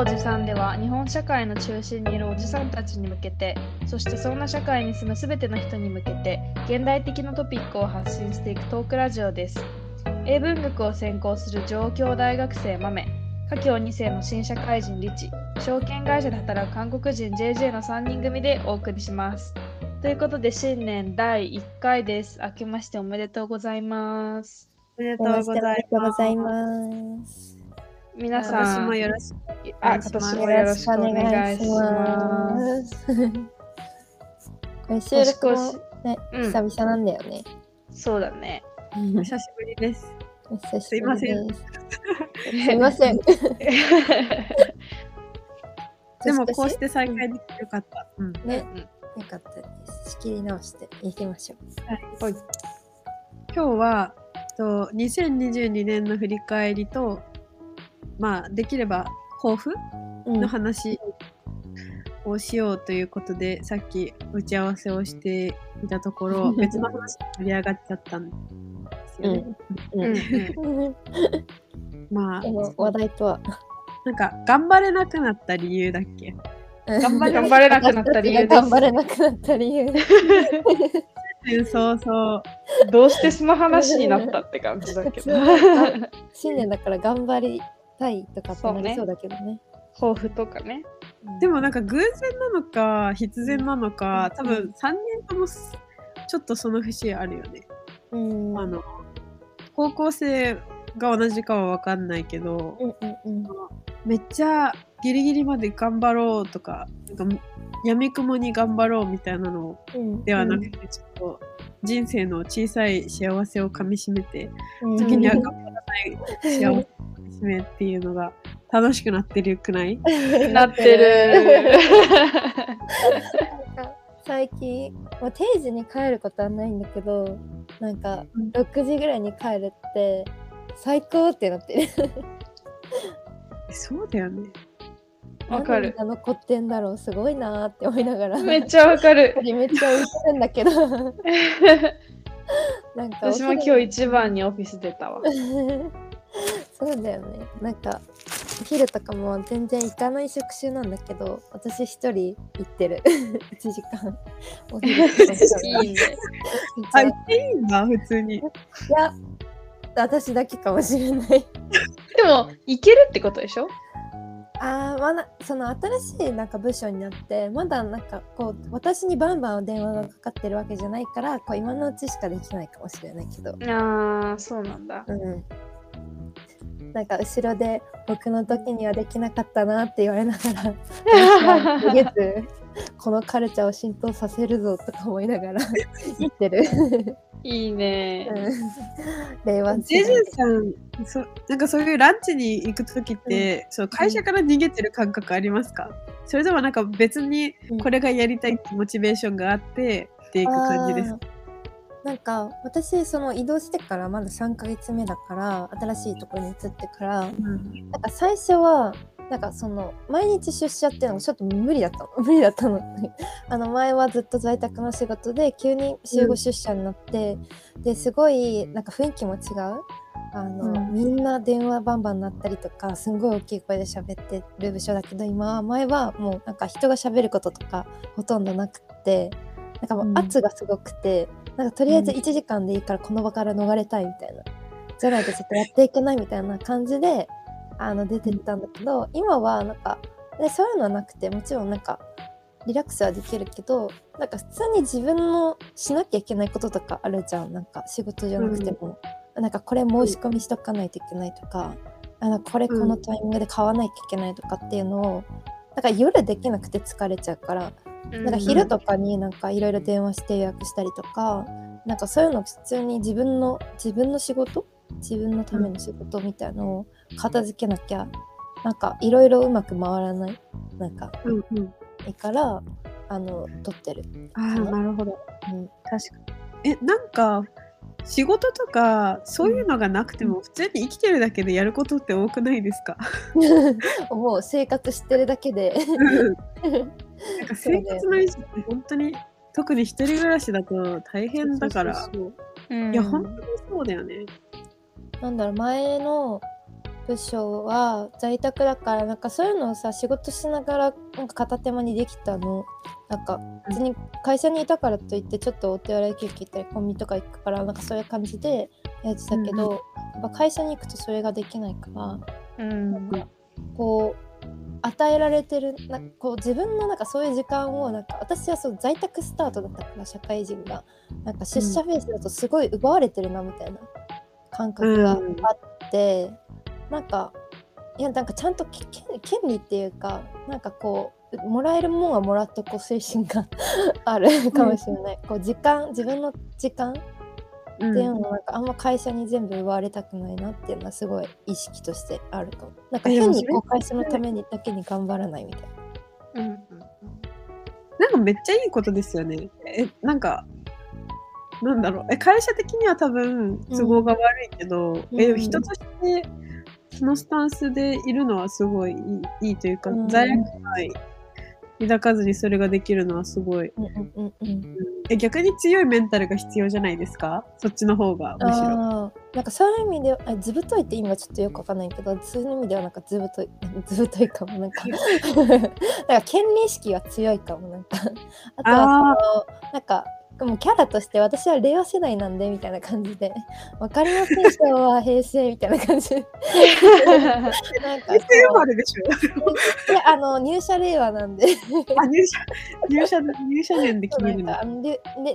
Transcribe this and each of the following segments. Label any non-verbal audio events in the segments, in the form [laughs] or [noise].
おじさんでは日本社会の中心にいるおじさんたちに向けてそしてそんな社会に住むすべての人に向けて現代的なトピックを発信していくトークラジオです。英文学を専攻する上京大学生豆華僑2世の新社会人リチ証券会社で働く韓国人 JJ の3人組でお送りします。ということで新年第1回です。明けましておめでとうございます。おめでとうございます。ざいます。皆さん私もよろしく。あ今年もよろしくお願いしますす。これ収録もね、うん久々なんだよね。そうだねお久しぶりです。お久しすいませんす。すいません。[laughs] でもこうして再会できてよかった。うん。ね、よかったです。仕切り直していきましょう。はい今日はと2022年の振り返りと、まあできれば抱負うん。の話をしようということで、さっき打ち合わせをしていたところ、別の話で盛り上がっちゃったんですよね。うん。うん。う [laughs] んまあ話題とは。なんか頑張れなくなった理由だっけ？頑張れ頑張れなくなった理由です。頑張れなくなった理由。うんそうそう。[laughs] どうしてその話になったって感じだけど。新年だから頑張りたいとかってなりそうだけどね。抱負とかね。でもなんか偶然なのか必然なのか、多分3人ともすちょっとその節あるよね。うん、あの高校生が同じかは分かんないけど、うんうんうん。めっちゃギリギリまで頑張ろうとかなんかやみくもに頑張ろうみたいなのうん。ではなくて、ちょっと人生の小さい幸せをかみしめてうん。時には頑張らない幸せしめっていうのが楽しくなってるくない？[laughs] なってる。[laughs] 最近、まあ、定時に帰ることはないんだけどなんかうん。6時ぐらいに帰るって最高ってなってる。そうだよね。わかる。残ってんだろう？すごいなーって思いながら。めっちゃわかる。めっちゃ浮いてるんだけど。[laughs] なんか私も今日一番にオフィス出たわそうだよね。なんかお昼とかも全然行かない職種なんだけど私一人行ってる。[laughs] 1時間。お昼とか。いいね。あ、言っていいんだ、普通に。いや私だけかもしれない。でもいけるってことでしょ？あーまだその新しいなんか部署になってまだなんかこう私にバンバン電話がかかってるわけじゃないからこう今のうちしかできないかもしれないけど。ああそうなんだ。うんなんか後ろで僕の時にはできなかったなって言われながら [laughs] 逃げずこのカルチャーを浸透させるぞとか思いながら [laughs] 言ってる、いいね。うん、令和ジェジュさんそ、なんかそういうランチに行くときって、そう会社から逃げてる感覚ありますか？それともなんか別にうんこれがやりたいってモチベーションがあってっていく感じですか、なんか私その移動してからまだ3ヶ月目だから新しいところに移ってからうん。なんか最初はなんかその毎日出社っていうのがちょっと無理だったの。[laughs] 無理だったの。[laughs] あの前はずっと在宅の仕事で急に週5出社になって、ですごいなんか雰囲気も違う。あの、うん。みんな電話バンバン鳴ったりとかすんごい大きい声で喋ってる部署だけど今は前はもうなんか人が喋ることとかほとんどなくってなんかもううん。圧がすごくて、なんかとりあえずうん。1時間でいいからこの場から逃れたいみたいな、じゃないとちょっとやっていけないみたいな感じであの出てったんだけど今はなんかでそういうのはなくてもちろんなんかリラックスはできるけどなんか普通に自分のしなきゃいけないこととかあるじゃん。なんか仕事じゃなくても、なんかこれ申し込みしとかないといけないとか、あのこれこのタイミングで買わなきゃいけないとかっていうのをなんか夜できなくて疲れちゃうからなんか昼とかになんかいろいろ電話して予約したりとか、なんかそういうの普通に自分の自分の仕事？自分のための仕事みたいのを片付けなきゃなんかいろいろうまく回らない？なんかうんうん。からあの撮ってる。ああな。るほど。うん、確かに。えなんか仕事とかそういうのがなくても普通に生きてるだけでやることって多くないですか？[laughs] もう。生活してるだけで [laughs] なんか生活の維持って本当に特に一人暮らしだと大変だから。そうそうそう。うん。いや本当にそうだよね。なんだろう前の部署は在宅だからなんかそういうのをさ仕事しながらなんか片手間にできたの。なんか別に会社にいたからといってちょっとお手洗い休憩行ったりコンビニとか行くからなんかそういう感じでやってたけど、うんやっぱ会社に行くとそれができないから。うん。こう与えられてるなこう自分のなんかそういう時間をなんか私はそう在宅スタートだったから社会人が。なんか出社フェースだとすごい奪われてるなみたいな。感覚があって、なんかいやなんかちゃんとき権権利っていうかなんかこうもらえるもんはもらっとこう精神が [laughs] あるかもしれない、こう時間自分の時間うんっていうのはなんかあんま会社に全部奪われたくないなっていうのはすごい意識としてあるかも。なんか変にこう会社のためにだけに頑張らないみたいな。うんなんかめっちゃいいことですよね。え、なんか、なんだろう。え、会社的には多分都合が悪いけど、うんえ、人としてそのスタンスでいるのはすごいいいいいというか、うん罪悪感抱かずにそれができるのはすごい。うんうんうんうん。え、逆に強いメンタルが必要じゃないですか？そっちの方が、むしろ。なんかそういう意味ではあ図太いって意味はちょっとよくわかんないけどそういう意味ではなんか図太い [laughs] 図太いかもなんか [laughs] なんか権利意識が強いかもなんかあとはそのなんかもうキャラとして私は令和世代なんでみたいな感じで。[laughs] わかりません昭和平成みたいな感じで。[laughs] なんかあの入社令和なんで。あ、入社、入社、入社年で決めるの。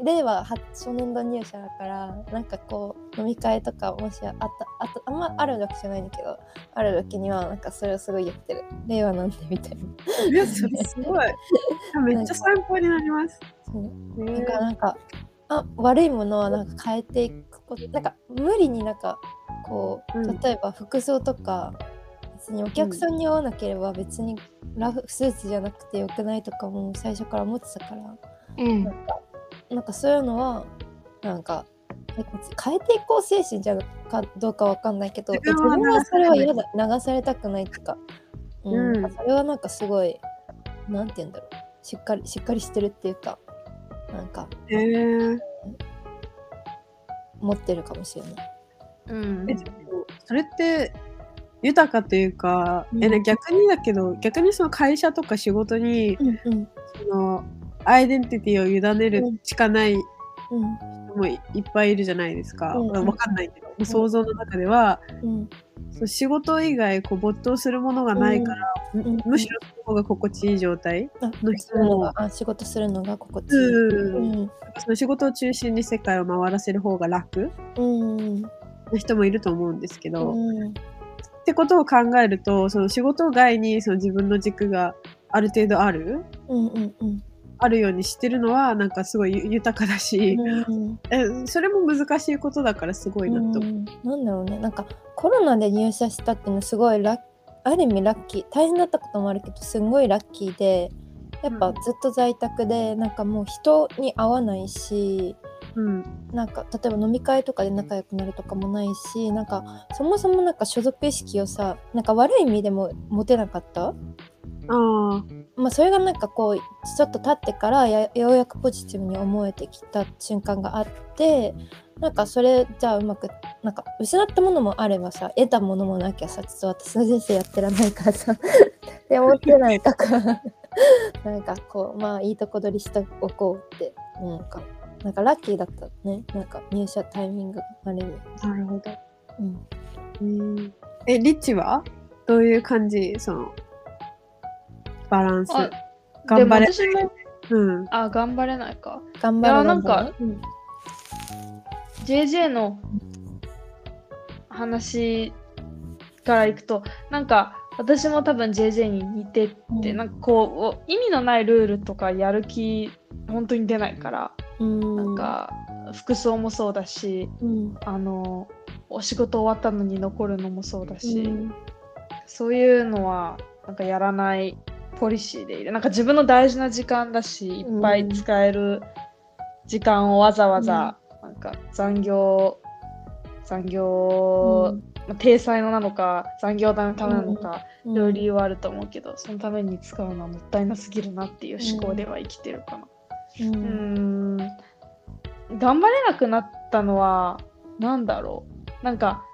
令和初初年度入社だからなんかこう飲み会とかもしあったあとあんまあるわけじゃないんだけどある時にはなんかそれをすごい言ってる。令和なんでみたいな。いや、それすごい。[laughs] めっちゃ参考になります。そう。ねなんかなんかあ悪いものはなんか変えていくことなんか無理になんかこう、うん。例えば服装とか別にお客さんに合わなければ別にラフスーツじゃなくてよくないとかも最初から思ってたからうん。なんかなんかそういうのはなんかえ変えていこう精神じゃかどうかわかんないけど自自分は分はそれは嫌だ。流されたくないっていうか、うん。うん。それはなんかすごいなんて言うんだろう。しっかりしっかりしてるっていうかなんかえー、持ってるかもしれない。うん。えでもそれって豊かというか、うん。えね逆にだけど逆にその会社とか仕事にうんうん。そのアイデンティティを委ねるしかないうん。人もいいっぱいいるじゃないですか、うん。まあわかんないけど、もう想像の中では、うん。そう仕事以外こう没頭するものがないから、むうん。むしろその方が心地いい状態、あの人そう。いうのがあ仕事するのが心地いい。うん。うん。その仕事を中心に世界を回らせる方が楽うん。な人もいると思うんですけど、うん。ってことを考えるとその仕事外にその自分の軸がある程度あるうんうんうんあるようにしてるのはなんかすごいゆ豊かだし、うんえそれも難しいことだからすごいなと。思う。うん。なんだろうね。なんかコロナで入社したっていうのはすごいラッある意味ラッキー大変だったこともあるけどすごいラッキーでやっぱうんずっと在宅でなんかもう人に会わないしうん。なんか例えば飲み会とかで仲良くなるとかもないしなんかそもそもなんか所属意識をさなんか悪い意味でも持てなかった？ああまあ、それがなんかこうちょっと経ってからやようやくポジティブに思えてきた瞬間があってなんかそれじゃあうまくなんか失ったものもあればさ得たものもなきゃさちょっと私の人生やってらんないからさ [laughs] って思ってないとか [laughs] なんかこうまあいいとこ取りしておこうってなんかなんかラッキーだったね。なんか入社タイミングある意味、なるほど。うん、うんえリッチは？どういう感じ？そのバランス。あ頑張れ私もうん。あ頑張れないか。頑張るいや頑張るなん。か JJ の話からいくとなんか私も多分 JJ に似てて、うん。なんかこう意味のないルールとかやる気本当に出ないから、うん。なんか服装もそうだしうん。あのお仕事終わったのに残るのもそうだし、うん。そういうのはなんかやらないポリシーでいる。なんか自分の大事な時間だしいっぱい使える時間をわざわざ、なんか残業残業、まあ体裁のなのか残業代のためなのか、いろいろ理由はあると思うけどそのために使うのはもったいなすぎるなっていう思考では生きてるかな。うん。頑張れなくなったのは何だろう。なんか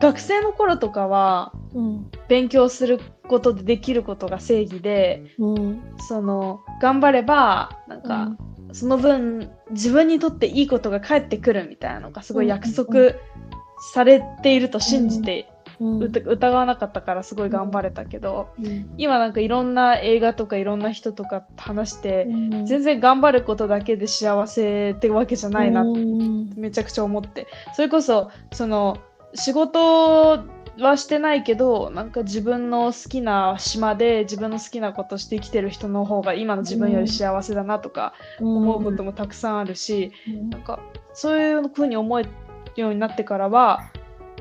学生の頃とかはうん勉強することでできることが正義でうんその頑張ればなんか、その分自分にとっていいことが返ってくるみたいなのがすごい約束されていると信じて、疑わなかったからすごい頑張れたけど、今なんかいろんな映画とかいろんな人とか話して、全然頑張ることだけで幸せってわけじゃないなってめちゃくちゃ思ってそれこそその仕事はしてないけどなんか自分の好きな島で自分の好きなことして生きてる人の方が今の自分より幸せだなとか思うこともたくさんあるし、なんかそういうふうに思えるようになってからは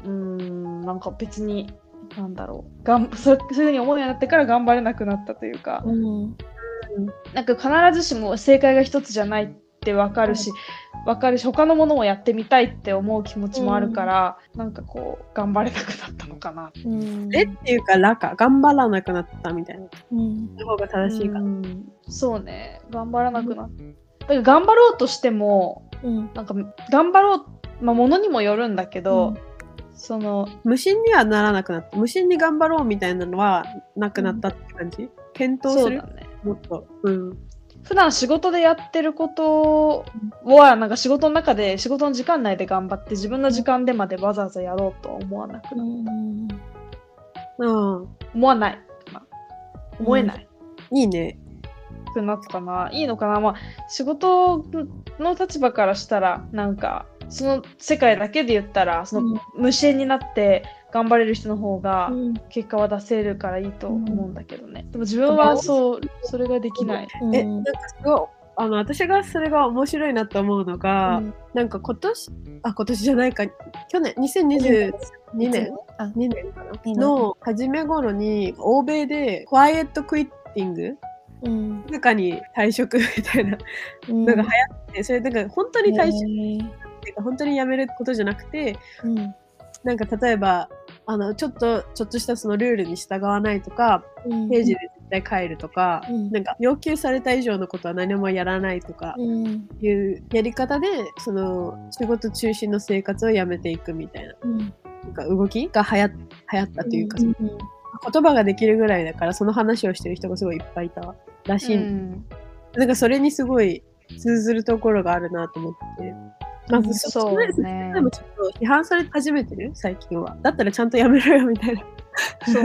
うーんなんか別になんだろうがんそうそういうふうに思うようになってから頑張れなくなったというか、うん。なんか必ずしも正解が一つじゃないってわかるし、わかるし他のものもやってみたいって思う気持ちもあるから、なんかこう頑張れなくなったのかな。うん。えっていうか、らか、頑張らなくなったみたいな。うん。方が正しいかな。うん。そうね。頑張らなくなった。だから頑張ろうとしてもうん。なんか頑張ろうまあものにもよるんだけど、うん。その無心にはならなくなった。無心に頑張ろうみたいなのはなくなったって感じ、検討する？そうだね。もっと。うん。普段仕事でやってることはなんか仕事の中で仕事の時間内で頑張って自分の時間でまでわざわざやろうとは思わなくうな、ん。うん。思わない、まあ思えない、いいね。くなったかな。いいのかな。まあ仕事の立場からしたらなんかその世界だけで言ったらその無心になって頑張れる人の方がうん。結果は出せるからいいと思うんだけどね、でも自分はそうそれができない、うん。え、なんかすごい、あの、私がそれが面白いなと思うのが、うん。なんか今年、あ、今年じゃないか、去年、2022年あ。2年かな。年。の初め頃に欧米でクワイエットクイッティング？うん。静かに退職 [laughs] みたいな。うん。のが流行って、それなんか本当に退職っていうか本当に辞めることじゃなくてうん。なんか例えばあのちょっとちょっとしたそのルールに従わないとかうん。定時で絶対帰るとか、うん。なんか要求された以上のことは何もやらないとかうん。いうやり方でその仕事中心の生活をやめていくみたいなうん。なんか動きが流行流行ったというか、うん。言葉ができるぐらいだからその話をしてる人がすごいいっぱいいたらしい、うん。なんかそれにすごい通ずるところがあるなと思って。まずそそうれねでもちょっと批判され始めてる最近は。だったらちゃんとやめろよみたいな。そう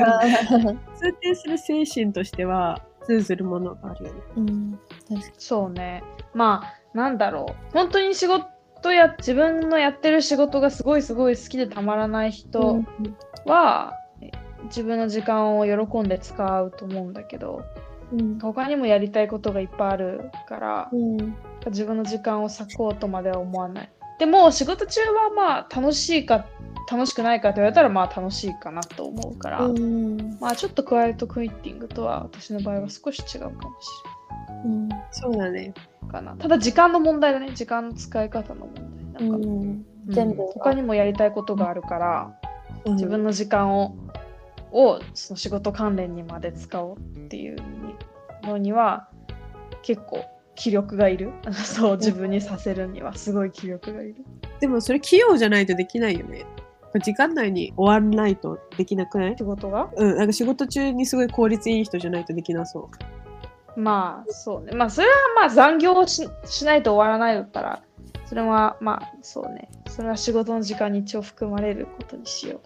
通底する精神としては通ずるものがあるよね。うん確かそうね。まあ、なんだろう。本当に仕事や、自分のやってる仕事がすごいすごい好きでたまらない人には、自分の時間を喜んで使うと思うんだけど、うん他にもやりたいことがいっぱいあるから、うん自分の時間を割こうとまでは思わない。でも、仕事中はまあ、楽しいか、楽しくないかって言われたら、まあ、楽しいかなと思うから、うんまあ、ちょっとクワイエットクイッティングとは、私の場合は少し違うかもしうんそうだね。れないかな。ただ、時間の問題だね。時間の使い方の問題。なんか、うんうん全部他にもやりたいことがあるから、うん自分の時間ををその仕事関連にまで使おうっていうのには結構気力がいる。[laughs] そう自分にさせるにはすごい気力がいる。でもそれ器用じゃないとできないよね。時間内に終わらないとできなくない？仕事が？うん、なんか仕事中にすごい効率いい人じゃないとできなそう。まあそうね。まあそれはまあ残業をししないと終わらないだったらそれはまあそうね。それは仕事の時間に一応含まれることにしよう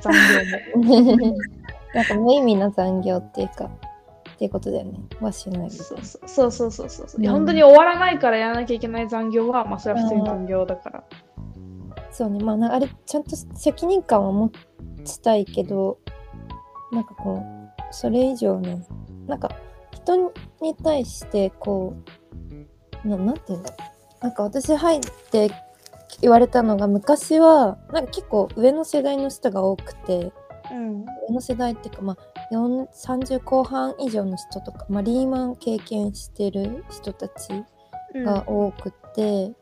残業も。[laughs] なんか無意味な残業っていうかっていうことだよね。はしないそうそうそうそうそうそう、うん。本当に終わらないからやらなきゃいけない残業はまあそれは普通に残業だから、そうね。まあなあれちゃんと責任感は持ちたいけどなんかこうそれ以上のなんか人に対してこうななんていうんだなんか私入って言われたのが昔はなんか結構上の世代の人が多くてうん。上の世代っていうかまあ4 30後半以上の人とか、まあ、リーマン経験してる人たちが多くて、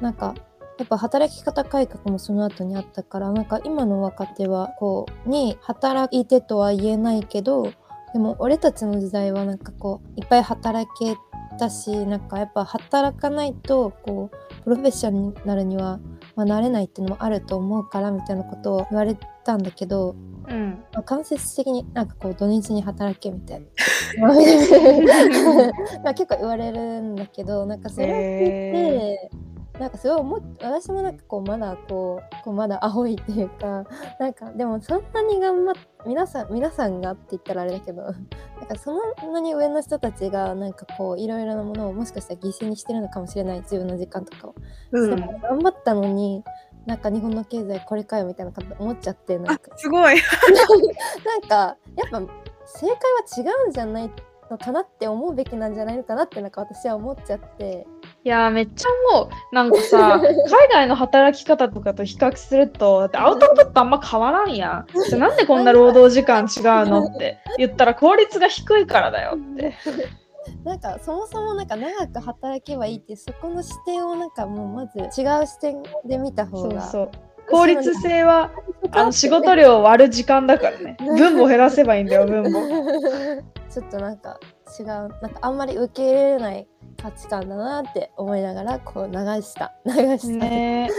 なんかやっぱ働き方改革もその後にあったからなんか今の若手はこうに働いてとは言えないけどでも俺たちの時代はなんかこういっぱい働けたしなんかやっぱ働かないとこうプロフェッショナルにはまあ、慣れないっていうのもあると思うからみたいなことを言われたんだけど、うん。まあ、間接的になんかこう土日に働けみたいな。[laughs] まあ結構言われるんだけどなんかそれを聞いて、なんかすごい思っ私もなんかこうまだこうこうまだ青いっていうか [laughs] なんかでもそんなに頑張っ皆さん皆さんがって言ったらあれだけど [laughs] なんかそんなに上の人たちがなんかこういろいろなものをもしかしたら犠牲にしてるのかもしれない自分の時間とかを、うん。でも頑張ったのになんか日本の経済これかよみたいな感じで思っちゃってなんあかすごい。[laughs] なんかやっぱ正解は違うんじゃないのかなって思うべきなんじゃないのかなってなんか私は思っちゃっていやーめっちゃ思う。なんかさ、[laughs] 海外の働き方とかと比較すると、だってアウトプットあんま変わらんやん。じゃあなんでこんな労働時間違うのって言ったら効率が低いからだよって。なんかそもそもなんか長く働けばいいってそこの視点をなんかもうまず違う視点で見た方がそう。効率性はあの仕事量を割る時間だからね。[laughs] 分母減らせばいいんだよ、分母。[laughs] ちょっとなんか違うなんかあんまり受け入れれない価値観だなって思いながらこう流した。流した、ね。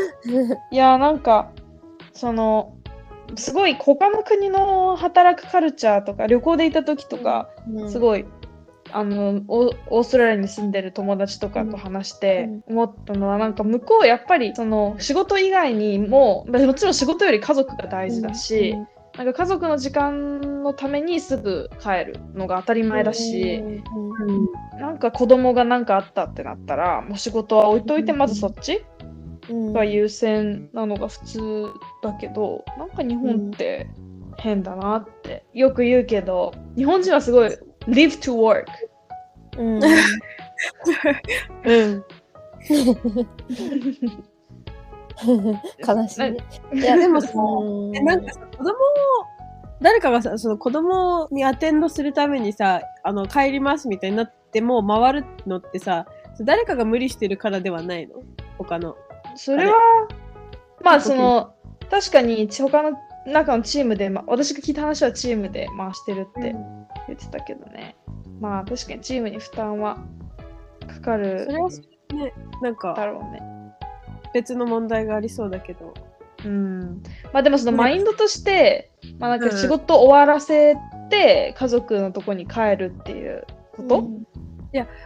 いやなんかそのすごい他の国の働くカルチャーとか旅行で行った時とか、すいごいあのオオーストラリアに住んでる友達とかと話して思ったのは、なんか向こうやっぱりその仕事以外にももちろん仕事より家族が大事だし、なんか家族の時間のためにすぐ帰るのが当たり前だし、なんか子供が何かあったってなったらもう仕事は置いといてまずそっちうん。が優先なのが普通だけどなんか日本って変だなってよく言うけど日本人はすごい live to work うん。うん。[laughs] [laughs] 悲しいね。いやでもさ、[laughs] なんかさ子供を誰かがさその子供にアテンドするためにさあの帰りますみたいになっても回るのってさ誰かが無理してるからではないの？他の。それはまあその確かに他の中のチームで、ま、私が聞いた話はチームで回してるって言ってたけどね、まあ確かにチームに負担はかかるそれはね。なんだかろうね別の問題がありそうだけど。うん。まあでもそのマインドとして、まあなんか仕事終わらせて家族のとこに帰るっていうこと、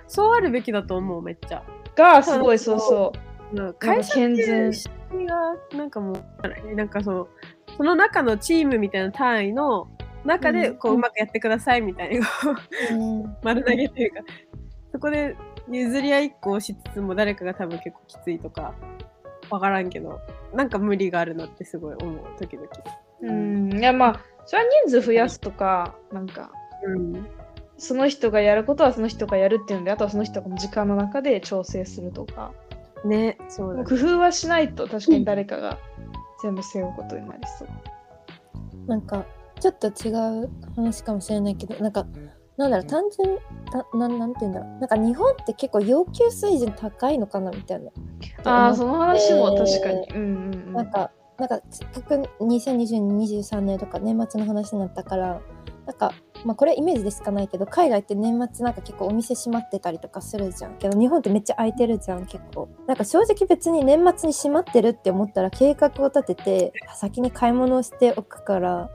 そうあるべきだと思うめっちゃ。がすごいそうそう。うん。なんか会社健全仕組みがなんかもうなんかそのその中のチームみたいな単位の中でこう,、うまくやってくださいみたいなうん。丸投げというか。そこで譲り合いっこをしつつも誰かが多分結構きついとかわからんけどなんか無理があるなってすごい思う時々。うんいやまあそれは人数増やすとかなんかうんその人がやることはその人がやるっていうのであとはその人が時間の中で調整するとかねそう工夫はしないと確かに誰かが全部背負うことになりそう。なんかちょっと違う話かもしれないけどなんかなんだろう単純たなんなんて言うんだろう。なんか日本って結構要求水準高いのかなみたいな。ああその話も確かに。えうんうんうん。なんかなんかせっかく2022-23年とか年末の話になったからなんかまあこれイメージでしかないけど海外って年末なんか結構お店閉まってたりとかするじゃん。けど日本ってめっちゃ開いてるじゃん結構。なんか正直別に年末に閉まってるって思ったら計画を立てて先に買い物をしておくから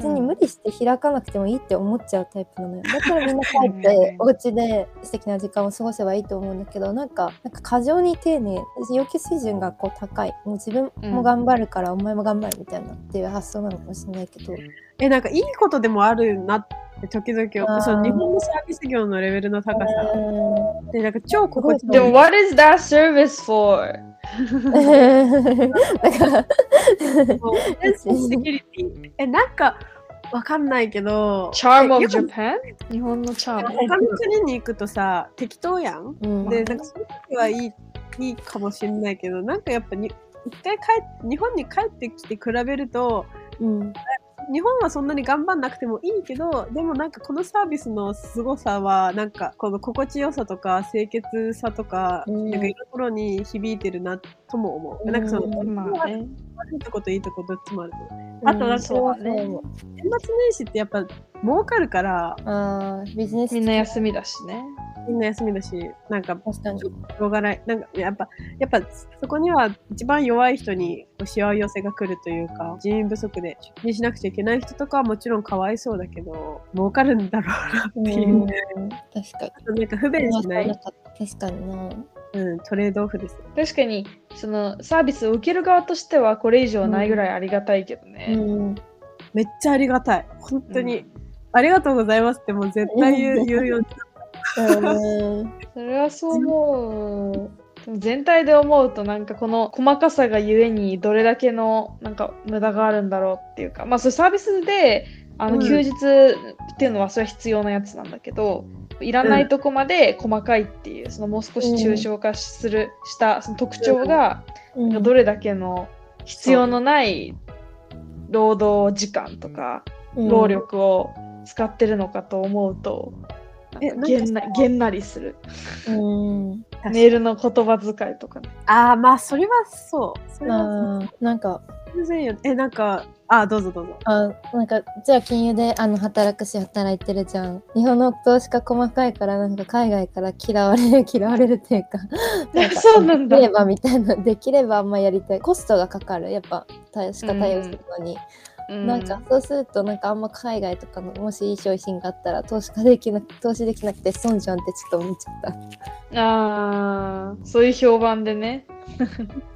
別に無理して開かなくてもいいって思っちゃうタイプなのよ。[laughs] だからみんな帰ってお家で素敵な時間を過ごせばいいと思うんだけどなんかなんか過剰に丁寧要求水準がこう高い。もう自分も頑張るからお前も頑張るみたいなっていう発想なのかもしれないけど、えなんかいいことでもあるなって時々その日本のサービス業のレベルの高さ。うでなんか超心地いい。でも What is that service for? んだから。セキュリティえなんかわかんないけど。Charm of よく Japan? 日本のチャーム。他の国に行くとさ適当やん。うん。でなんかその時はいいいいかもしれないけどなんかやっぱに一回帰っ日本に帰ってきて比べるとうん日本はそんなに頑張んなくてもいいけどでもなんかこのサービスの凄さはなんかこの心地よさとか清潔さとか,、うんなんかいろんなところに響いてるなとも思う、うんなんかその、まあね。悪いとこといいとこどっちもあると思うあとなんかそうだね年末年始ってやっぱ儲かるからあービジネスみんな休みだしね。みんな休みだし、なんか、確かにしょうがない。なんか、やっぱ、やっぱ、そこには一番弱い人にしわ寄せが来るというか、人員不足で出勤しなくちゃいけない人とかはもちろんかわいそうだけど、儲かるんだろうなっていう。うん確かになんか不便しない、確かになうん、トレードオフです。確かにそのサービスを受ける側としてはこれ以上ないぐらいありがたいけどね。うんめっちゃありがたい。本当に。ありがとうございますってもう絶対言う言うように。うんそれはそう思う。でも全体で思うとなんかこの細かさがゆえにどれだけのなんか無駄があるんだろうっていうかまあそれサービスであのうん休日っていうのはそれは必要なやつなんだけど、いらないとこまで細かいっていうそのもう少し抽象化する、したその特徴がうんどれだけの必要のない労働時間とか労力を使ってるのかと思うと、げんなげんなりする。うんメールの言葉遣いとかね。ああ、まあ、それはそう。それはなんか。全然よ。え、なんか、あーどうぞどうぞ。あなんかじゃあ金融であの働くし働いてるじゃん。日本の投資家細かいからなんか海外から嫌われる嫌われるっていうか。[laughs] なんかそうなんだ。できればみたいな。できればあんまやりたい。コストがかかる。やっぱ投資家対応するのに、なんかそうするとなんかあんま海外とかのもしいい商品があったら投資家できな投資できなくて損じゃんってちょっと思っちゃったああ、そういう評判でね。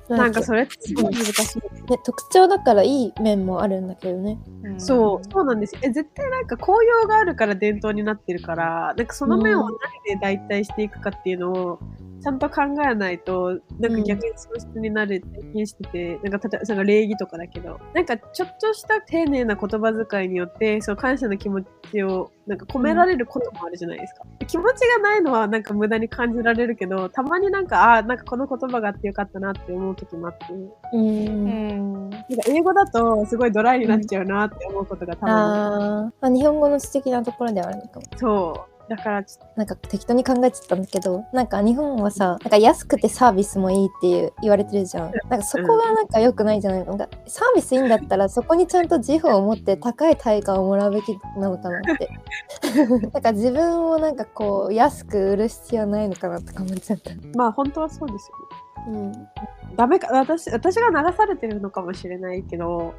なんかそれってすごい難しい。ね特徴だからいい面もあるんだけどねうんそう、そうなんですよ。え、絶対なんか紅葉があるから伝統になってるから、なんかその面を何で代替していくかっていうのをちゃんと考えないと、なんか逆に損失になるって気にしてて、なんか例えばその礼儀とかだけど、なんかちょっとした丁寧な言葉遣いによって、その感謝の気持ちをなんか込められることもあるじゃないですか。気持ちがないのはなんか無駄に感じられるけど、たまになんか、ああ、なんかこの言葉があってよかったなって思う時もあって、うん、うん。なんか英語だとすごいドライになっちゃうなって思うことがたまにああーあ日本語の素敵なところではあるのかもる。そう。だからなんか適当に考えちゃったんだけどなんか日本はさなんか安くてサービスもいいっていう言われてるじゃん。なんかそこがなんか良くないじゃない？のかサービスいいんだったらそこにちゃんと自負を持って高い対価をもらうべきなのかなって。[laughs] なんか自分をなんかこう安く売る必要ないのかなとか思っちゃった。とまあ本当はそうですよね。うん。ダメか私私が流されてるのかもしれないけど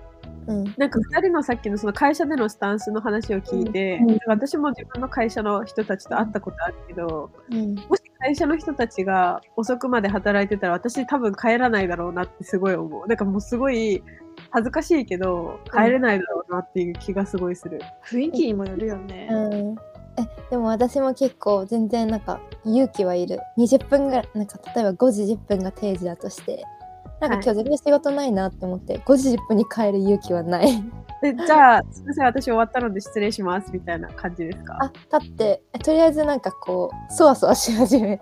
うん。なんか2人のさっきのその会社でのスタンスの話を聞いて、うん。うん。私も自分の会社の人たちと会ったことあるけどうん。もし会社の人たちが遅くまで働いてたら私多分帰らないだろうなってすごい思う。なんかもうすごい恥ずかしいけど帰れないだろうなっていう気がすごいする。雰囲気にもよるよね。うん。えでも私も結構全然なんか勇気はいる。20分ぐらいなんか例えば5時10分が定時だとしてなんか今日全然仕事ないなって思って5時10分に帰る勇気はない。でじゃあすみません私終わったので失礼しますみたいな感じですか？あ立ってえとりあえずなんかこうそわそわし始め。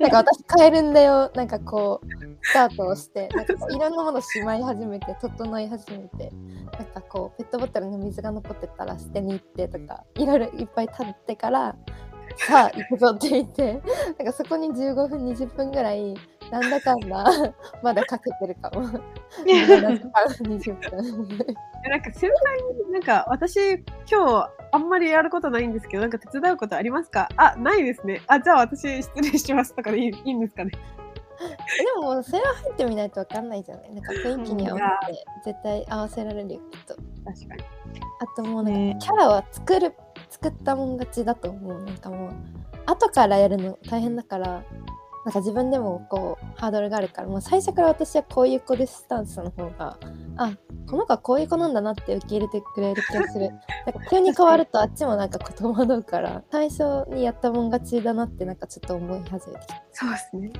なんか私帰るんだよ。なんかこうスタートをしてなんかいろんなものしまい始めて整い始めてなんかこうペットボトルの水が残ってたら捨てに行ってとかいろいろいっぱい食べてからさあ行くぞって言ってなんかそこに15分20分ぐらいなんだかんだ [laughs] まだかけてるかも。7時間20分。[laughs] えなんか先輩になんか私今日あんまりやることないんですけどなんか手伝うことありますか？あないですね。あじゃあ私失礼しますとかでいいいいんですかね？でもそれは入ってみないとわかんないじゃない？なんか雰囲気に合わせて絶対合わせられるよきっと。確かに。あともうなんか、ね。キャラは作る作ったもん勝ちだと思う。なんかもう後からやるの大変だからなんか自分でもこうハードルがあるからもう最初から私はこういう子ですスタンスの方があこの子はこういう子なんだなって受け入れてくれる気がするなんか急に変わるとあっちもなんか戸惑うから最初にやったもん勝ちだなってなんかちょっと思い始めてきた。そうですね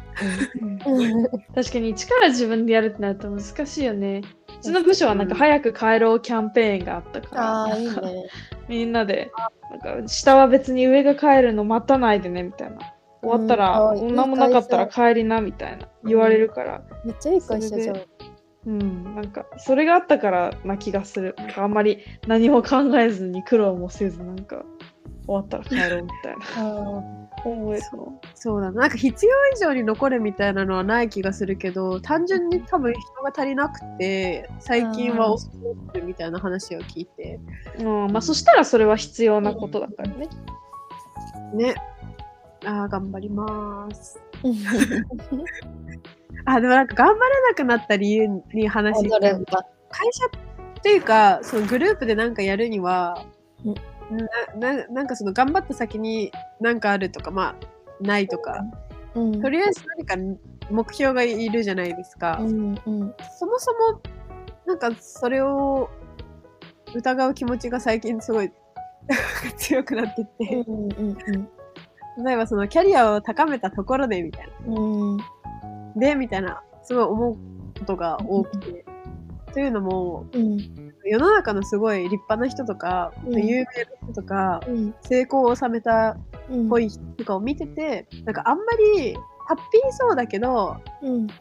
うん確かに一から自分でやるってなると難しいよね。うちの部署はなんか早く帰ろうキャンペーンがあったから、ああいいね。[laughs] みんなでなんか下は別に上が帰るの待たないでねみたいな。終わったら、うんあ女もなかったら帰りなみたいな言われるから、めっちゃいい会社じゃん。うん、なんかそれがあったからな気がする。なんかあんまり何も考えずに苦労もせずなんか終わったら帰ろうみたいな [laughs] あ思えるの。そうだななんか必要以上に残るみたいなのはない気がするけど単純に多分人が足りなくて最近は遅くてるみたいな話を聞いてうん、まあそしたらそれは必要なことだからね。ね。ああ、頑張ります。[laughs] あ、でもなんか頑張れなくなった理由に話踊るんだ。会社っていうか、そのグループでなんかやるには、なななんかその頑張った先に何かあるとか、まあ、ないとか、うん。とりあえず何か目標がいるじゃないですか。うんうん。そもそも、なんかそれを疑う気持ちが最近すごい [laughs] 強くなってって、うんうん例えばそのキャリアを高めたところでみたいな。うん。で、みたいな、すごい思うことが多くて。というのも、うん。世の中のすごい立派な人とか、うん。有名な人とか、うん。成功を収めたうんっぽい人とかを見てて、なんかあんまりハッピーそうだけど、うん。な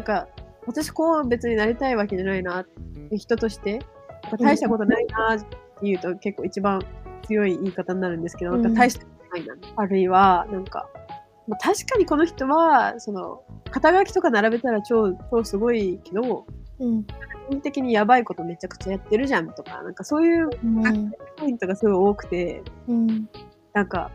んか私こう別になりたいわけじゃないなって人として、なんか大したことないなって言うと結構一番強い言い方になるんですけど、うんなん。か大した。あるいは、なんか、まあ確かにこの人は、その、肩書きとか並べたら超、超すごいけど、うん。個人的にやばいことめちゃくちゃやってるじゃんとか、なんかそういううん。ポイントがすごい多くて、うん。なんか、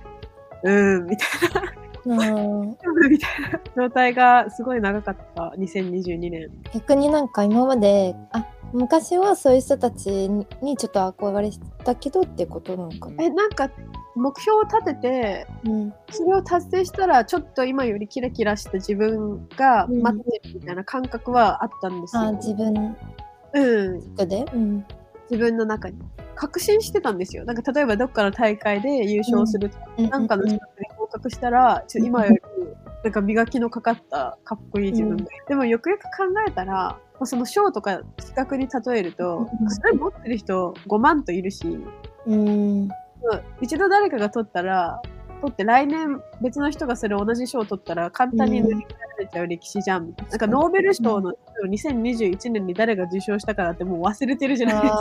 うーん、みたいな、[laughs] みたいな状態がすごい長かった、2022年。逆になんか今まであ昔はそういう人たちににちょっと憧れてたけどってことなのかな。え、なんか、目標を立てて、うんそれを達成したら、ちょっと今よりキラキラした自分が待ってるみたいな感覚はあったんですよ。あ自分うん、で、うん自分の中に。確信してたんですよ。なんか例えばどっかの大会で優勝するとか、うんなんかの資格に合格したら、ちょ今よりなんか磨きのかかったかっこいい自分。でもよくよく考えたら、まあ、その賞とか資格に例えると、うん。それ持ってる人5万といるし、うん。まあ一度誰かが取ったら、取って来年別の人がそれ同じ賞を取ったら簡単に塗り替えられちゃう歴史じゃん。なんかノーベル賞の2021年に誰が受賞したからってもう忘れてるじゃないです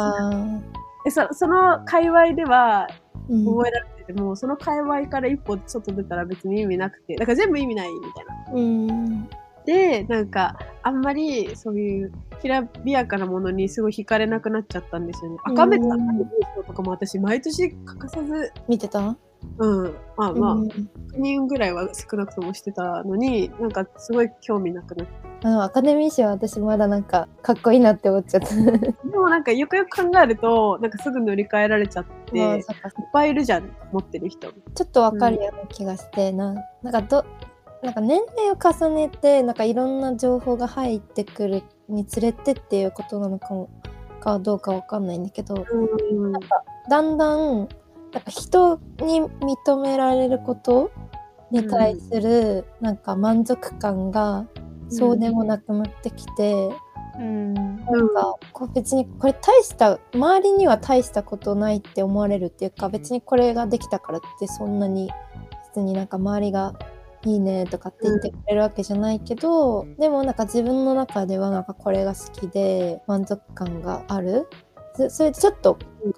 か。そその界隈では覚えられてても、その界隈から一歩外出たら別に意味なくて、だから全部意味ないみたいな。うんで、なんか、あんまりそういうきらびやかなものにすごい惹かれなくなっちゃったんですよね。赤目と赤目賞とかも私毎年欠かさず、見てたうん、まあまあ、うん100人ぐらいは少なくともしてたのに、なんかすごい興味なくなって。あのアカデミー賞は私まだなんかかっこいいなって思っちゃった。でもなんかよくよく考えると、なんかすぐ塗り替えられちゃって、いっぱいいるじゃん、持ってる人。ちょっとわかるような気がして、ななんかどなんか年齢を重ねてなんかいろんな情報が入ってくるにつれてっていうことなのかもかどうかわかんないんだけどうん。だんだんなんか人に認められることに対するなんか満足感がそうでもなくなってきて、うん。なんかこう別にこれ大した周りには大したことないって思われるっていうか別にこれができたからってそんなに別になんか周りがいいねとかって言ってくれるわけじゃないけど、でもなんか自分の中ではなんかこれが好きで満足感があるそそれでちょっと